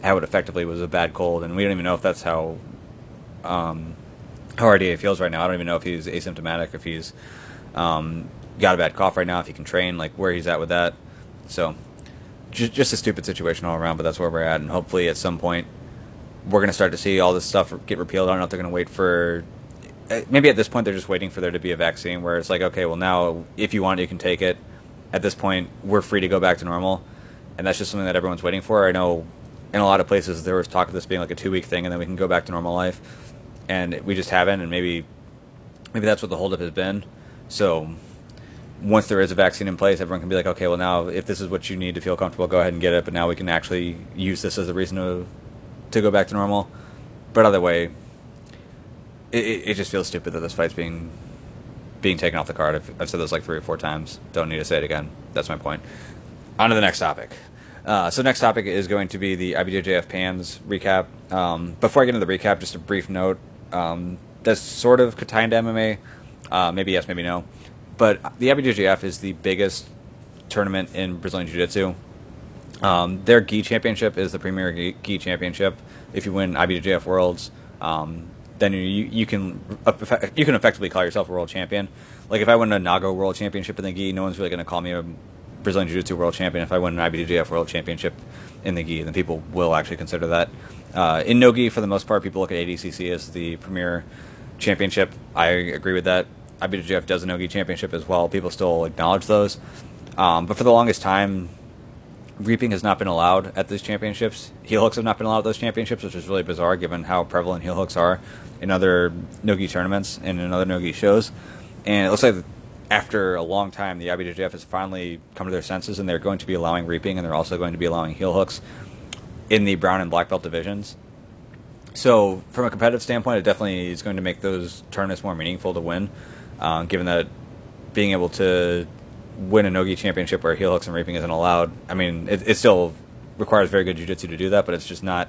how it effectively was a bad cold, and we don't even know if that's how um, how RDA feels right now. I don't even know if he's asymptomatic, if he's um, got a bad cough right now, if he can train, like where he's at with that. So just, just a stupid situation all around, but that's where we're at, and hopefully at some point we're going to start to see all this stuff get repealed. I don't know if they're going to wait for. uh, Maybe at this point they're just waiting for there to be a vaccine where it's like, okay, well now if you want, you can take it. At this point, we're free to go back to normal, and that's just something that everyone's waiting for. I know in a lot of places there was talk of this being like a two week thing, and then we can go back to normal life, and we just haven't. And maybe maybe that's what the holdup has been. So once there is a vaccine in place, everyone can be like, okay, well now if this is what you need to feel comfortable, go ahead and get it. But now we can actually use this as a reason to to go back to normal. But either way, it, it just feels stupid that this fight's being being taken off the card. I've, I've said this like three or four times. Don't need to say it again. That's my point. On to the next topic. Uh, so next topic is going to be the IBJJF PANS recap. Um, before I get into the recap, just a brief note. Um, that's sort of into MMA. Uh, maybe yes, maybe no. But the IBJJF is the biggest tournament in Brazilian Jiu-Jitsu. Um, their gi championship is the premier gi, championship. If you win IBJJF Worlds, um, then you you can you can effectively call yourself a world champion. Like if I win a NAGA World Championship in the gi, no one's really going to call me a Brazilian Jiu-Jitsu World Champion. If I win an IBJJF World Championship in the gi, then people will actually consider that. Uh, in no gi, for the most part, people look at ADCC as the premier championship. I agree with that. IBJJF does a no gi championship as well. People still acknowledge those, um, but for the longest time, reaping has not been allowed at these championships. Heel hooks have not been allowed at those championships, which is really bizarre given how prevalent heel hooks are in other nogi tournaments and in other nogi shows. And it looks like after a long time, the IBJJF has finally come to their senses, and they're going to be allowing reaping, and they're also going to be allowing heel hooks in the brown and black belt divisions. So, from a competitive standpoint, it definitely is going to make those tournaments more meaningful to win, uh, given that being able to win a nogi championship where heel hooks and reaping isn't allowed. I mean, it, it still requires very good jiu-jitsu to do that, but it's just not.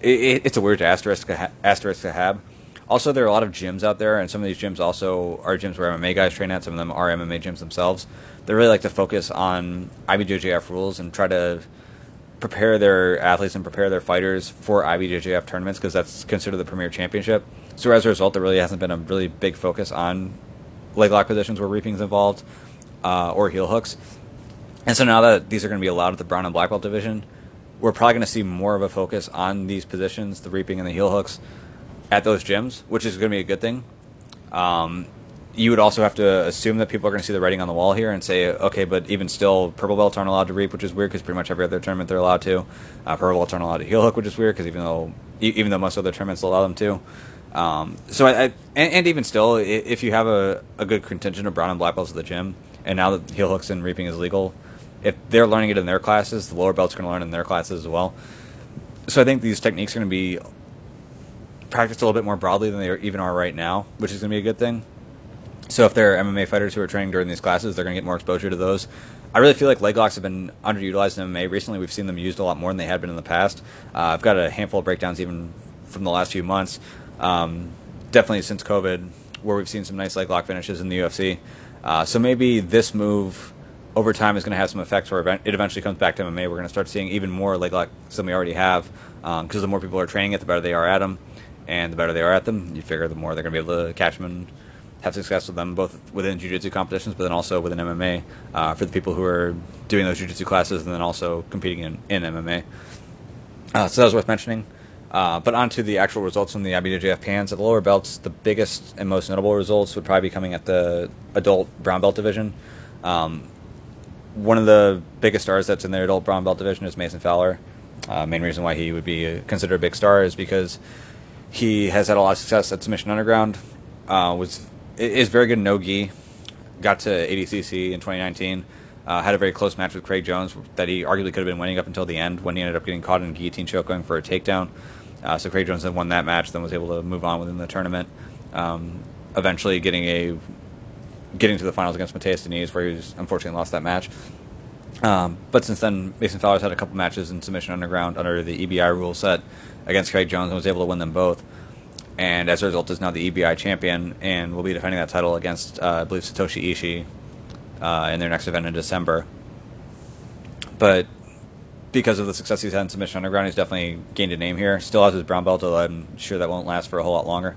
It, it's a weird asterisk asterisk to have. Also, there are a lot of gyms out there, and some of these gyms also are gyms where MMA guys train at. Some of them are MMA gyms themselves. They really like to focus on IBJJF rules and try to prepare their athletes and prepare their fighters for IBJJF tournaments because that's considered the premier championship. So as a result, there really hasn't been a really big focus on leg lock positions where reaping is involved uh, or heel hooks. And so now that these are going to be allowed at the brown and black belt division, we're probably going to see more of a focus on these positions, the reaping and the heel hooks, at those gyms, which is going to be a good thing. Um, you would also have to assume that people are going to see the writing on the wall here and say, okay, but even still, purple belts aren't allowed to reap, which is weird because pretty much every other tournament they're allowed to. Uh, purple belts aren't allowed to heel hook, which is weird because even though even though most other tournaments allow them to. Um, so I, I and, and, even still, if you have a, a good contingent of brown and black belts at the gym, and now that heel hooks and reaping is legal, if they're learning it in their classes, the lower belts are going to learn in their classes as well. So I think these techniques are going to be practiced a little bit more broadly than they even are right now, which is going to be a good thing. So if there are MMA fighters who are training during these classes, they're going to get more exposure to those. I really feel like leg locks have been underutilized in MMA recently. We've seen them used a lot more than they had been in the past. Uh, I've got a handful of breakdowns even from the last few months, um, definitely since COVID, where we've seen some nice leg lock finishes in the UFC. Uh, so maybe this move over time is going to have some effects where it eventually comes back to MMA. We're going to start seeing even more leg locks than we already have because um, the more people are training it, the better they are at them, and the better they are at them, you figure the more they're going to be able to catch them and have success with them, both within jiu-jitsu competitions, but then also within MMA uh, for the people who are doing those jiu-jitsu classes and then also competing in, in MMA. Uh, so that was worth mentioning. Uh, but on to the actual results from the IBJJF pans. At the lower belts, the biggest and most notable results would probably be coming at the adult brown belt division. Um, one of the biggest stars that's in the adult brown belt division is Mason Fowler. Uh, main reason why he would be considered a big star is because he has had a lot of success at Submission Underground. Uh, was is very good no gi. Got to ADCC in 2019. Uh, had a very close match with Craig Jones that he arguably could have been winning up until the end when he ended up getting caught in a guillotine choke going for a takedown. Uh, so Craig Jones then won that match, then was able to move on within the tournament. Um, eventually getting a getting to the finals against Mateus Diniz, where he was unfortunately lost that match. Um, but since then, Mason Fowler's had a couple matches in submission underground under the EBI rule set against Craig Jones and was able to win them both. And as a result, is now the EBI champion and will be defending that title against, uh, I believe, Satoshi Ishii uh, in their next event in December. But because of the success he's had in submission underground, he's definitely gained a name here. Still has his brown belt, although I'm sure that won't last for a whole lot longer.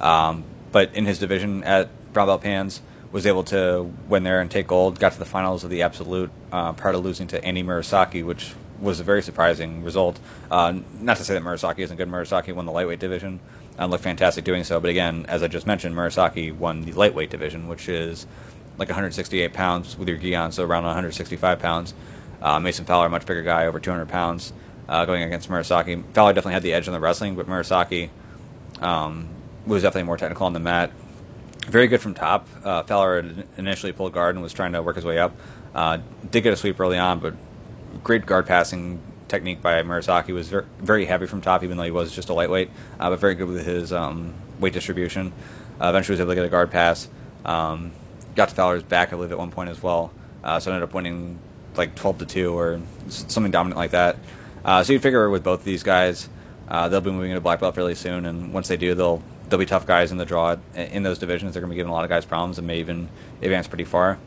Um, but in his division at brown belt pans, was able to win there and take gold. Got to the finals of the absolute uh, prior to losing to Andy Murasaki, which was a very surprising result. Uh, not to say that Murasaki isn't good. Murasaki won the lightweight division and looked fantastic doing so. But again, as I just mentioned, Murasaki won the lightweight division, which is like 168 pounds with your gi on, so around 165 pounds. Uh, Mason Fowler, a much bigger guy, over 200 pounds, uh, going against Murasaki. Fowler definitely had the edge in the wrestling, but Murasaki um, was definitely more technical on the mat. Very good from top. Uh, Fowler initially pulled guard and was trying to work his way up. Uh, did get a sweep early on, but great guard passing technique by Murasaki was very, very heavy from top, even though he was just a lightweight, uh, but very good with his um, weight distribution. Uh, eventually was able to get a guard pass. Um, got to Fowler's back, I believe, at one point as well. Uh, so ended up winning like 12 to 2 or something dominant like that. Uh, so you figure with both of these guys, uh, they'll be moving into black belt fairly soon, and once they do, they'll they'll be tough guys in the draw in those divisions. They're going to be giving a lot of guys problems and may even advance pretty far.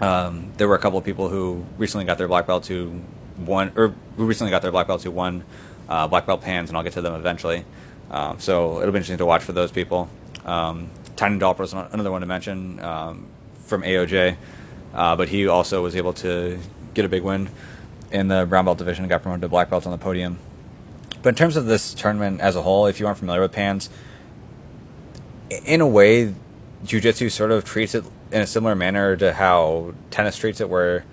Um, there were a couple of people who recently got their black belts who won, or who recently got their black belts who won uh, black belt pans, and I'll get to them eventually. Um, so it'll be interesting to watch for those people. Um, Tainan Dalpra is another one to mention um, from AOJ, uh, but he also was able to get a big win in the brown belt division and got promoted to black belt on the podium. But in terms of this tournament as a whole, if you aren't familiar with pans, in a way, jiu-jitsu sort of treats it in a similar manner to how tennis treats it, where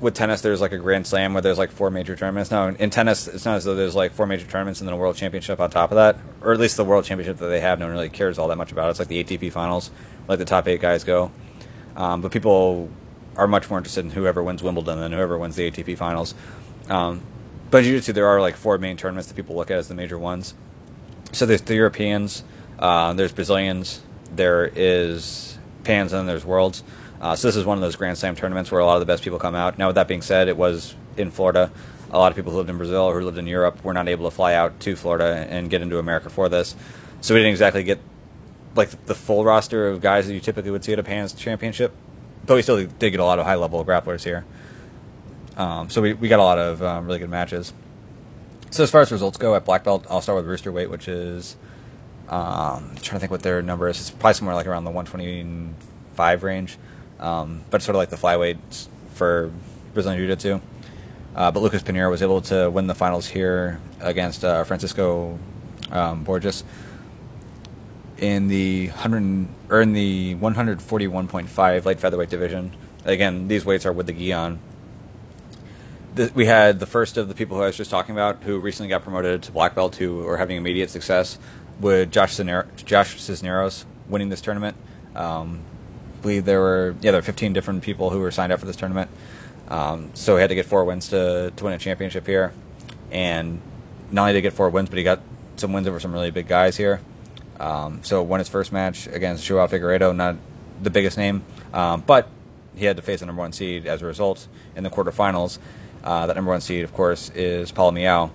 with tennis there's like a grand slam where there's like four major tournaments. Now in tennis, it's not as though there's like four major tournaments and then a world championship on top of that, or at least the world championship that they have, no one really cares all that much about. It's like the ATP finals, like the top eight guys go. Um, but people are much more interested in whoever wins Wimbledon than whoever wins the ATP finals. Um, but in jiu-jitsu, there are like four main tournaments that people look at as the major ones. So there's the Europeans, uh, there's Brazilians, there is Pans, and then there's Worlds. Uh, so this is one of those Grand Slam tournaments where a lot of the best people come out. Now, with that being said, it was in Florida. A lot of people who lived in Brazil or who lived in Europe were not able to fly out to Florida and get into America for this. So we didn't exactly get like the full roster of guys that you typically would see at a Pans championship, but we still did get a lot of high level grapplers here. Um, so we, we got a lot of um, really good matches. So as far as results go at black belt, I'll start with rooster weight, which is um, trying to think what their number is. It's probably somewhere like around the 125 range, um, but sort of like the flyweight for Brazilian Jiu Jitsu. Uh, but Lucas Pinheiro was able to win the finals here against uh, Francisco um, Borges in the hundred or in the 141.5 light featherweight division. Again, these weights are with the gi on. We had the first of the people who I was just talking about, who recently got promoted to black belt, who are having immediate success, with Josh, Josh Cisneros winning this tournament. Um, believe there were yeah there were 15 different people who were signed up for this tournament. Um, so he had to get four wins to, to win a championship here, and not only did he get four wins, but he got some wins over some really big guys here. Um, so won his first match against Joao Figueiredo, not the biggest name, um, but he had to face the number one seed as a result in the quarterfinals. Uh, that number one seed, of course, is Paulo Miyao.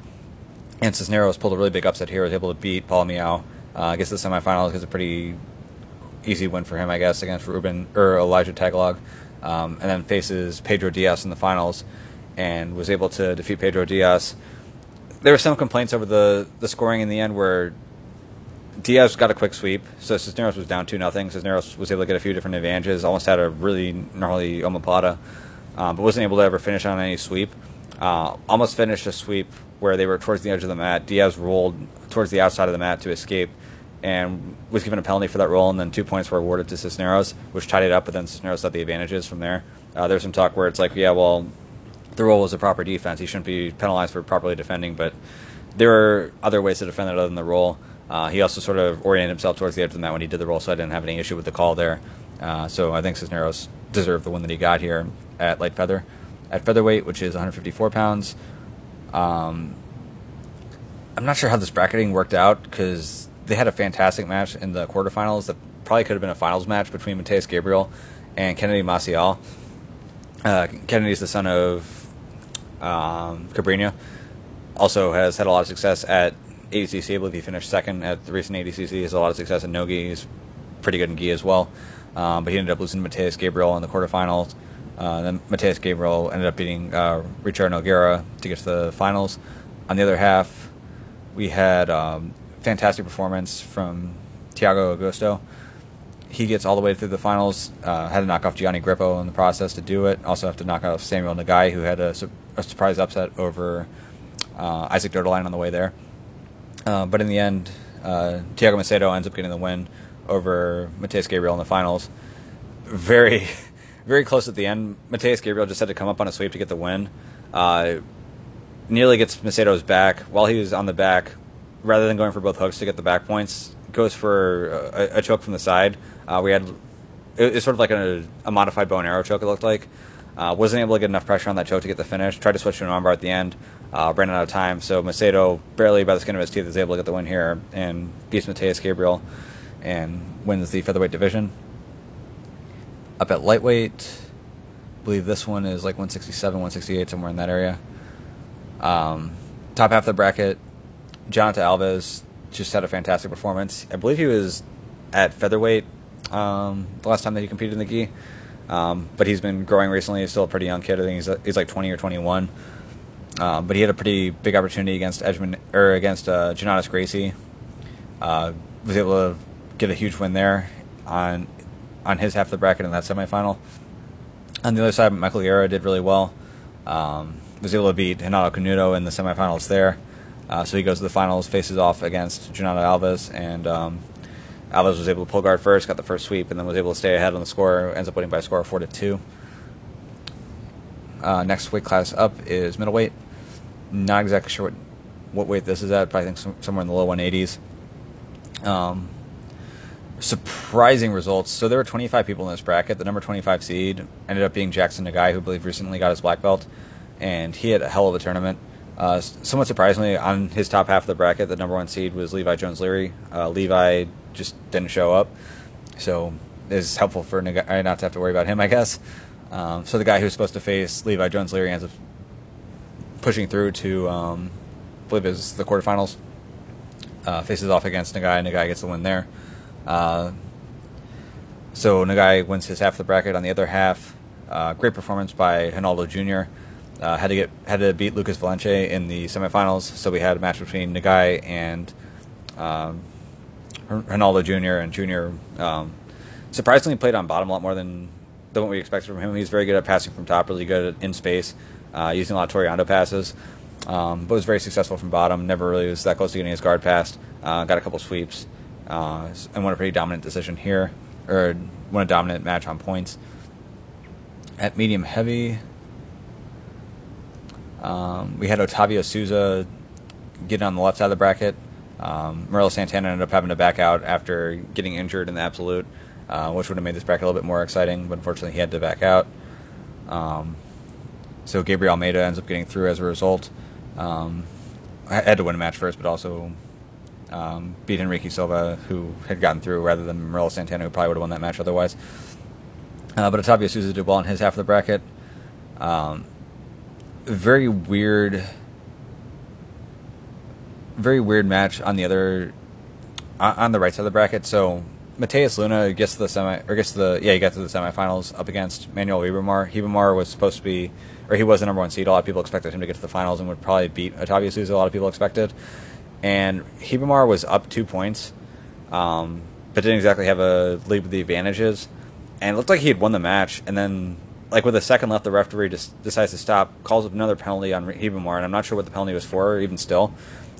And Cisneros pulled a really big upset here, was able to beat Paulo Miyao. Uh, I guess the semifinals is a pretty easy win for him, I guess, against Ruben or Elijah Tagalog. Um, and then faces Pedro Diaz in the finals and was able to defeat Pedro Diaz. There were some complaints over the, the scoring in the end where Diaz got a quick sweep, so Cisneros was down 2 nothing. Cisneros was able to get a few different advantages, almost had a really gnarly omoplata, um, but wasn't able to ever finish on any sweep. Uh, almost finished a sweep where they were towards the edge of the mat. Diaz rolled towards the outside of the mat to escape and was given a penalty for that roll, and then two points were awarded to Cisneros, which tied it up, but then Cisneros got the advantages from there. Uh, there's some talk where it's like, yeah, well, the roll was a proper defense. He shouldn't be penalized for properly defending, but there are other ways to defend it other than the roll. Uh, he also sort of oriented himself towards the edge of the mat when he did the roll, so I didn't have any issue with the call there. Uh, so I think Cisneros deserved the win that he got here at light feather. At featherweight, which is 154 pounds, um, I'm not sure how this bracketing worked out because they had a fantastic match in the quarterfinals that probably could have been a finals match between Mateus Gabriel and Kennedy Maciel. Uh, Kennedy is the son of um, Cobrinha. Also has had a lot of success at ADCC. I believe he finished second at the recent ADCC. He has a lot of success in Nogi. He's pretty good in Gi as well. Um, but he ended up losing to Mateus Gabriel in the quarterfinals. Uh, then Mateus Gabriel ended up beating uh, Richard Nogueira to get to the finals. On the other half, we had um, fantastic performance from Thiago Augusto. He gets all the way through the finals. Uh, had to knock off Gianni Grippo in the process to do it. Also have to knock off Samuel Nagai, who had a, a surprise upset over uh, Isaac Doederlein on the way there. Uh, but in the end, uh, Thiago Macedo ends up getting the win over Mateus Gabriel in the finals. Very, (laughs) very close at the end. Mateus Gabriel just had to come up on a sweep to get the win. Uh, nearly gets Macedo's back. While he was on the back, rather than going for both hooks to get the back points, goes for a, a choke from the side. Uh, we had it, it's sort of like a, a, modified bow and arrow choke. It looked like uh, wasn't able to get enough pressure on that choke to get the finish. Tried to switch to an armbar at the end, uh, ran out of time. So Macedo barely by the skin of his teeth is able to get the win here and beats Mateus Gabriel and wins the featherweight division. Up at lightweight, I believe this one is like 167, 168, somewhere in that area. Um, top half of the bracket, Jonathan Alves just had a fantastic performance. I believe he was at featherweight um, the last time that he competed in the gi. Um, but he's been growing recently. He's still a pretty young kid. I think he's, he's like 20 or 21. Um, but he had a pretty big opportunity against Edgman or against uh, Jonnatas Gracie. Uh, was able to get a huge win there on on his half of the bracket in that semifinal. On the other side, Michael Guerra did really well. Um, was able to beat Renato Canuto in the semifinals there. Uh, so he goes to the finals, faces off against Jonathan Alves, and um, Alves was able to pull guard first, got the first sweep, and then was able to stay ahead on the score. Ends up winning by a score of four to two. Uh, next weight class up is middleweight. Not exactly sure what, what weight this is at, but I think some, somewhere in the low 180s. Um, surprising results. So there were 25 people in this bracket. The number 25 seed ended up being Jackson Nagai, who I believe recently got his black belt, and he had a hell of a tournament. Uh, somewhat surprisingly, on his top half of the bracket, the number one seed was Levi Jones Leary. Uh, Levi just didn't show up, so it's helpful for Nagai not to have to worry about him, I guess. Um, so the guy who's supposed to face Levi Jones Leary ends up pushing through to, um, I believe, is the quarterfinals. Uh, faces off against Nagai. and Nagai gets the win there. Uh, so Nagai wins his half of the bracket. On the other half, uh, great performance by Ronaldo Jr. uh, had to get had to beat Lucas Valente in the semifinals. So we had a match between Nagai and um, Ronaldo Jr. and Jr. Um, surprisingly played on bottom a lot more than than what we expected from him. He's very good at passing from top, really good at in space, uh, using a lot of Toreando passes. Um, but was very successful from bottom. Never really was that close to getting his guard passed. Uh, got a couple sweeps uh, and won a pretty dominant decision here, or won a dominant match on points. At medium heavy, um, we had Otavio Souza getting on the left side of the bracket. Um, Murilo Santana ended up having to back out after getting injured in the absolute, uh, which would have made this bracket a little bit more exciting, but unfortunately he had to back out. Um, so Gabriel Almeida ends up getting through as a result. Um, I had to win a match first, but also um, beat Enrique Silva, who had gotten through, rather than Murilo Santana, who probably would have won that match otherwise. Uh, but Otavio Souza did well in his half of the bracket. Um, very weird, very weird match on the other, on the right side of the bracket. So Matheus Luna gets to the semi, or gets to the yeah, he got to the semifinals up against Manuel Ribamar. Ribamar was supposed to be, or he was the number one seed. A lot of people expected him to get to the finals and would probably beat Otavio Souza. A lot of people expected, and Ribamar was up two points, um, but didn't exactly have a lead with the advantages. And it looked like he had won the match, and then like with a second left, the referee just decides to stop, calls up another penalty on Ribamar, and I'm not sure what the penalty was for, even still.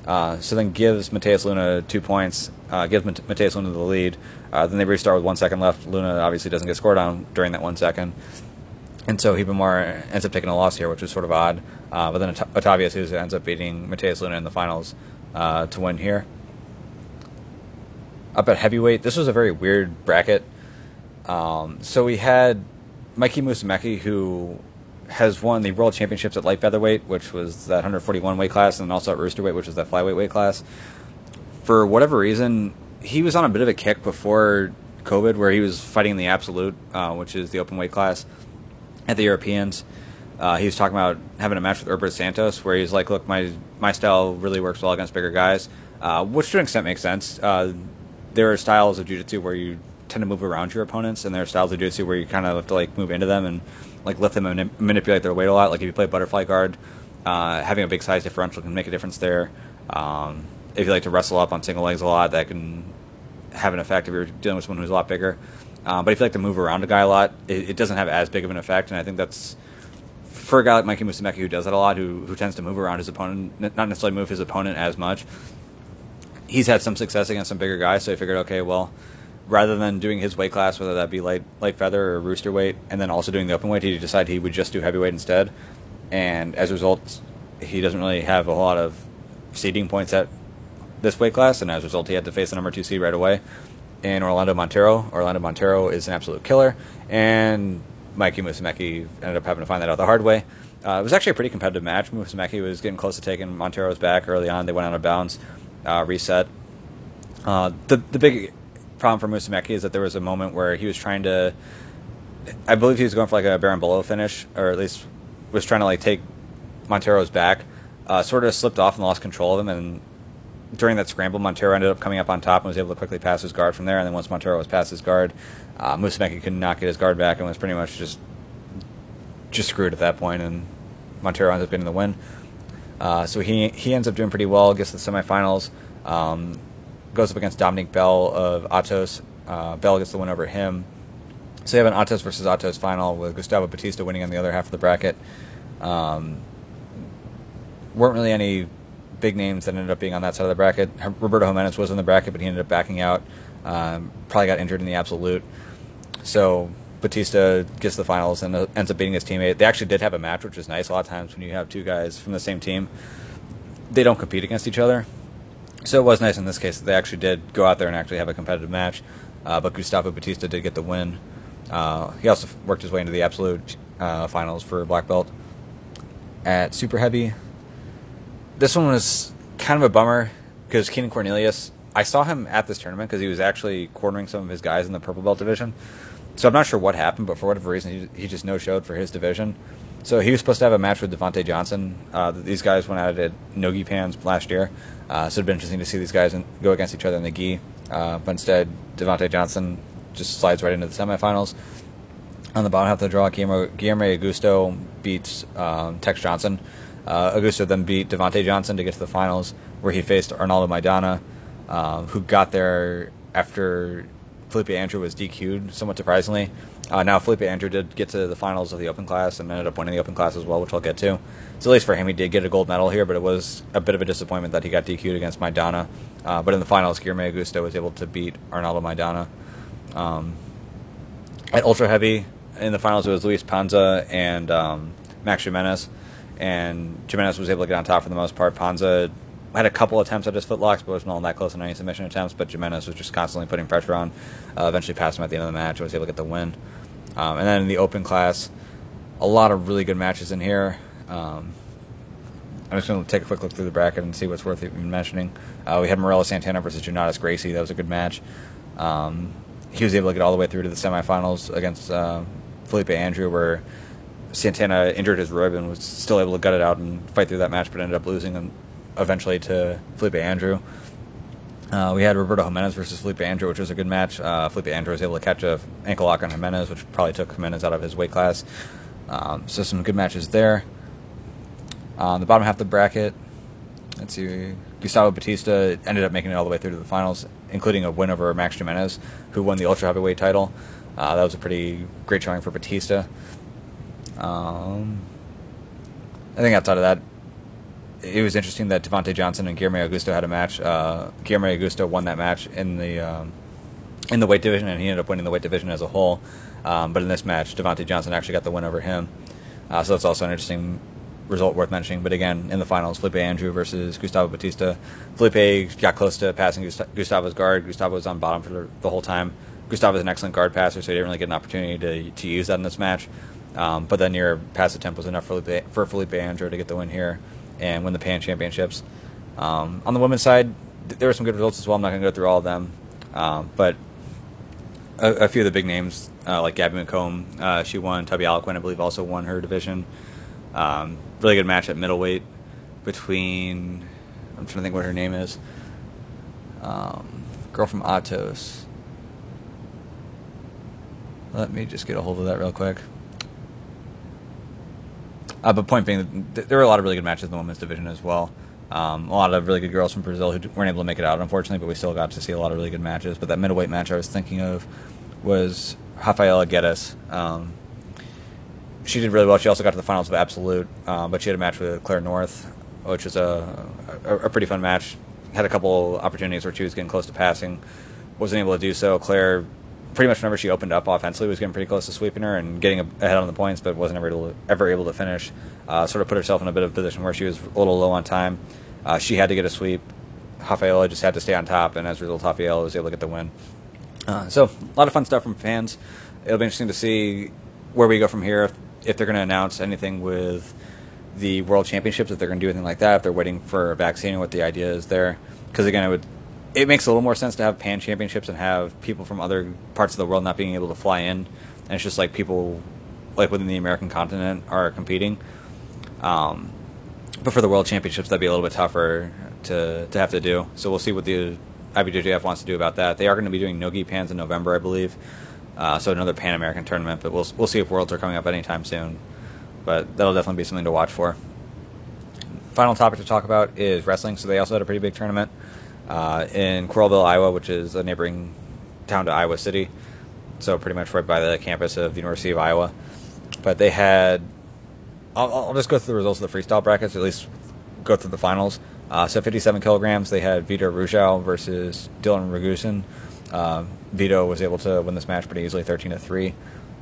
Uh, so then gives Matheus Luna two points, uh, gives Matheus Luna the lead. Uh, then they restart with one second left. Luna obviously doesn't get scored on during that one second. And so Ribamar ends up taking a loss here, which is sort of odd. Uh, but then Ot- Otavio Souza ends up beating Matheus Luna in the finals uh, to win here. Up at heavyweight, this was a very weird bracket. Um, so we had Mikey Musumeci, who has won the world championships at light featherweight, which was that 141 weight class, and also at roosterweight, which was that flyweight weight class. For whatever reason, he was on a bit of a kick before COVID, where he was fighting the absolute, uh, which is the open weight class at the Europeans. Uh, he was talking about having a match with Erberth Santos, where he's like, "Look, my my style really works well against bigger guys," uh, which to an extent makes sense. Uh, there are styles of jiu-jitsu where you tend to move around your opponents, and there are styles of jiu-jitsu where you kind of have to like move into them and like lift them and manipulate their weight a lot. Like if you play butterfly guard, uh, having a big size differential can make a difference there. Um, if you like to wrestle up on single legs a lot, that can have an effect if you're dealing with someone who's a lot bigger. Um, but if you like to move around a guy a lot, it, it, doesn't have as big of an effect, and I think that's for a guy like Mikey Musumeci who does that a lot, who who tends to move around his opponent, not necessarily move his opponent as much. He's had some success against some bigger guys, so I figured, okay, well, rather than doing his weight class, whether that be light light feather or rooster weight, and then also doing the open weight, he decided he would just do heavyweight instead. And as a result, he doesn't really have a lot of seeding points at this weight class, and as a result, he had to face the number two seed right away in Orlando Montero. Orlando Montero is an absolute killer, and Mikey Musumeci ended up having to find that out the hard way. Uh, it was actually a pretty competitive match. Musumeci was getting close to taking Montero's back early on. They went out of bounds, uh, reset. Uh, the the big problem for Musumeci is that there was a moment where he was trying to, I believe he was going for like a berimbolo finish, or at least was trying to like take Montero's back. Uh, sort of slipped off and lost control of him, and during that scramble, Montero ended up coming up on top and was able to quickly pass his guard from there. And then once Montero was past his guard, uh, Musumeci could not get his guard back and was pretty much just just screwed at that point. And Montero ends up getting the win. Uh, so he he ends up doing pretty well, gets to the semifinals. Um, goes up against Dominique Bell of Atos. Uh, Bell gets the win over him. So you have an Atos versus Atos final with Gustavo Batista winning on the other half of the bracket. Um, weren't really any big names that ended up being on that side of the bracket. Roberto Jimenez was in the bracket, but he ended up backing out. Um, probably got injured in the absolute. So Batista gets the finals and uh, ends up beating his teammate. They actually did have a match, which is nice. A lot of times when you have two guys from the same team, they don't compete against each other. So it was nice in this case that they actually did go out there and actually have a competitive match. Uh, but Gustavo Batista did get the win. Uh, he also worked his way into the absolute uh, finals for black belt. At super heavy, this one was kind of a bummer because Keenan Cornelius. I saw him at this tournament because he was actually cornering some of his guys in the purple belt division. So I'm not sure what happened, but for whatever reason, he, he just no showed for his division. So he was supposed to have a match with Devhonte Johnson. Uh, these guys went out at Nogi Pans last year, uh, so it'd been interesting to see these guys go against each other in the gi. Uh, but instead, Devhonte Johnson just slides right into the semifinals. On the bottom half of the draw, Guillermo, Guillermo Augusto beats um, Tex Johnson. Uh, Augusto then beat Devonte Johnson to get to the finals, where he faced Arnaldo Maidana, um, who got there after Felipe Andrew was DQ'd, somewhat surprisingly. Uh, now Felipe Andrew did get to the finals of the Open class and ended up winning the Open class as well, which I'll get to. So at least for him, he did get a gold medal here, but it was a bit of a disappointment that he got DQ'd against Maidana. Uh, but in the finals, Guillermo Augusto was able to beat Arnaldo Maidana. Um, at ultra heavy in the finals, it was Luis Panza and um, Max Gimenez, and Gimenez was able to get on top for the most part. Panza had a couple attempts at his footlocks, but wasn't all that close on any submission attempts. But Gimenez was just constantly putting pressure on. Uh, eventually passed him at the end of the match and was able to get the win. Um, and then in the open class, a lot of really good matches in here. Um, I'm just going to take a quick look through the bracket and see what's worth even mentioning. Uh, we had Murilo Santana versus Jonnatas Gracie. That was a good match. Um, he was able to get all the way through to the semifinals against uh, Felipe Andrew, where Santana injured his rib and was still able to gut it out and fight through that match, but ended up losing eventually to Felipe Andrew. Uh, we had Roberto Jimenez versus Felipe Andrew, which was a good match. Uh, Felipe Andrew was able to catch a ankle lock on Jimenez, which probably took Jimenez out of his weight class. Um, so some good matches there. Uh, the bottom half of the bracket, let's see, Gustavo Batista ended up making it all the way through to the finals, including a win over Max Jimenez, who won the ultra heavyweight title. Uh, that was a pretty great showing for Batista. Um, I think outside of that, it was interesting that Devhonte Johnson and Guillermo Augusto had a match. Uh, Guillermo Augusto won that match in the um, in the weight division, and he ended up winning the weight division as a whole. Um, but in this match, Devhonte Johnson actually got the win over him. Uh, so that's also an interesting result worth mentioning. But again, in the finals, Felipe Andrew versus Gustavo Batista. Felipe got close to passing Gustavo's guard. Gustavo was on bottom for the, whole time. Gustavo is an excellent guard passer, so he didn't really get an opportunity to, to use that in this match. Um, but then your pass attempt was enough for Felipe, for Felipe Andrew to get the win here and win the Pan Championships. Um, on the women's side, th- there were some good results as well. I'm not going to go through all of them, um, but a, a, few of the big names, uh, like Gabby McComb, uh, she won. Talita Alencar, I believe, also won her division. Um, really good match at middleweight between. I'm trying to think what her name is. Um, girl from Atos. Let me just get a hold of that real quick. Uh, but point being, there were a lot of really good matches in the women's division as well. Um, a lot of really good girls from Brazil who weren't able to make it out, unfortunately, but we still got to see a lot of really good matches. But that middleweight match I was thinking of was Rafaela Guedes. Um, she did really well. She also got to the finals of Absolute, uh, but she had a match with Claire North, which was a, a, a pretty fun match. Had a couple opportunities where she was getting close to passing, wasn't able to do so. Claire pretty much whenever she opened up offensively was getting pretty close to sweeping her and getting ahead on the points, but wasn't ever able to, ever able to finish. Uh, sort of put herself in a bit of a position where she was a little low on time. Uh, she had to get a sweep. Rafaela just had to stay on top, and as a result, Rafaela was able to get the win. Uh, so a lot of fun stuff from fans. It'll be interesting to see where we go from here. If, if they're going to announce anything with the World Championships, if they're going to do anything like that, if they're waiting for a vaccine, what the idea is there. Because again, it would it makes a little more sense to have pan championships and have people from other parts of the world not being able to fly in, and it's just like people like within the American continent are competing. Um, but for the world championships, that'd be a little bit tougher to to have to do. So we'll see what the IBJJF wants to do about that. They are going to be doing Nogi Pans in November, I believe. Uh, so another Pan American tournament, but we'll we'll see if Worlds are coming up anytime soon. But that'll definitely be something to watch for. Final topic to talk about is wrestling. So they also had a pretty big tournament uh, in Coralville, Iowa, which is a neighboring town to Iowa City. So pretty much right by the campus of the University of Iowa. But they had. I'll, I'll just go through the results of the freestyle brackets, at least go through the finals. Uh, so 57 kilograms, they had Vito Arujau versus Dylan Ragusin. Uh, Vito was able to win this match pretty easily, 13 to 3.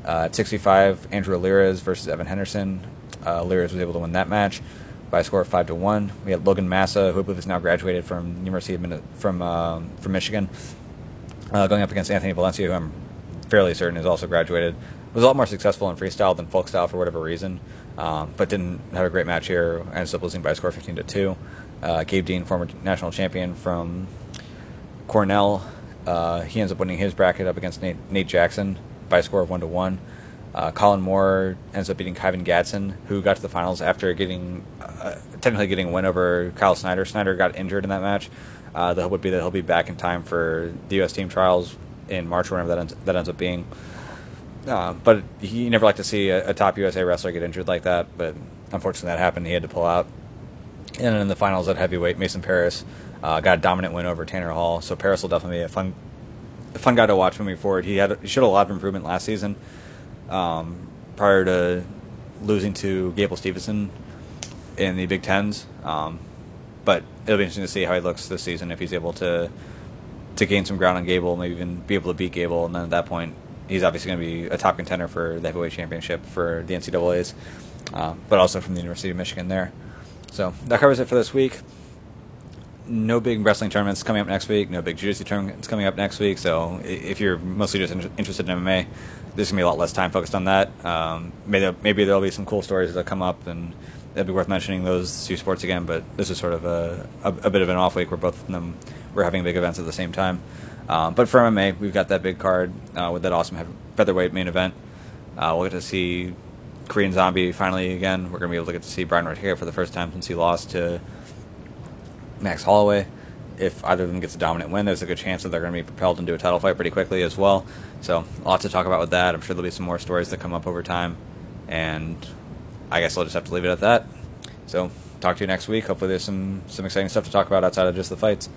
Uh, at 65, Andrew Alirez versus Evan Henderson. Uh, Liras was able to win that match by a score of five to one. We had Logan Massa, who I believe is now graduated from University of from um, from Michigan, uh, going up against Anthony Valencia, who I'm fairly certain is also graduated. Was a lot more successful in freestyle than folk style for whatever reason, um, but didn't have a great match here. Ended up losing by a score of 15 to two. Uh, Gabe Dean, former national champion from Cornell, uh, he ends up winning his bracket up against Nate, Nate Jackson by a score of one to one. Uh, Kollin Moore ends up beating Kyven Gadson, who got to the finals after getting uh, technically getting a win over Kyle Snyder. Snyder got injured in that match. Uh, the hope would be that he'll be back in time for the U.S. team trials in March, whenever that ends, that ends up being. Uh, but he never liked to see a, a, top USA wrestler get injured like that. But unfortunately, that happened. He had to pull out. And in the finals at heavyweight, Mason Parris uh, got a dominant win over Tanner Hall. So Parris will definitely be a fun, a fun guy to watch moving forward. He had he showed a lot of improvement last season, um, prior to losing to Gable Steveson in the Big Tens. Um, but it'll be interesting to see how he looks this season if he's able to to gain some ground on Gable, maybe even be able to beat Gable, and then at that point, he's obviously going to be a top contender for the heavyweight championship for the NCAA's, uh, but also from the University of Michigan there. So that covers it for this week. No big wrestling tournaments coming up next week. No big jiu-jitsu tournaments coming up next week. So if you're mostly just interested in MMA, there's gonna be a lot less time focused on that. Um, maybe maybe there'll be some cool stories that come up, and it'd be worth mentioning those two sports again. But this is sort of a, a, a bit of an off week where both of them were having big events at the same time. Um, but for MMA, we've got that big card uh, with that awesome featherweight main event. Uh, we'll get to see Korean Zombie finally again. We're to be able to get to see Brian Ortega for the first time since he lost to Max Holloway. If either of them gets a dominant win, there's a good chance that they're going to be propelled into a title fight pretty quickly as well. So, lots to talk about with that. I'm sure there'll be some more stories that come up over time. And I guess I'll just have to leave it at that. So, talk to you next week. Hopefully, there's some, some exciting stuff to talk about outside of just the fights.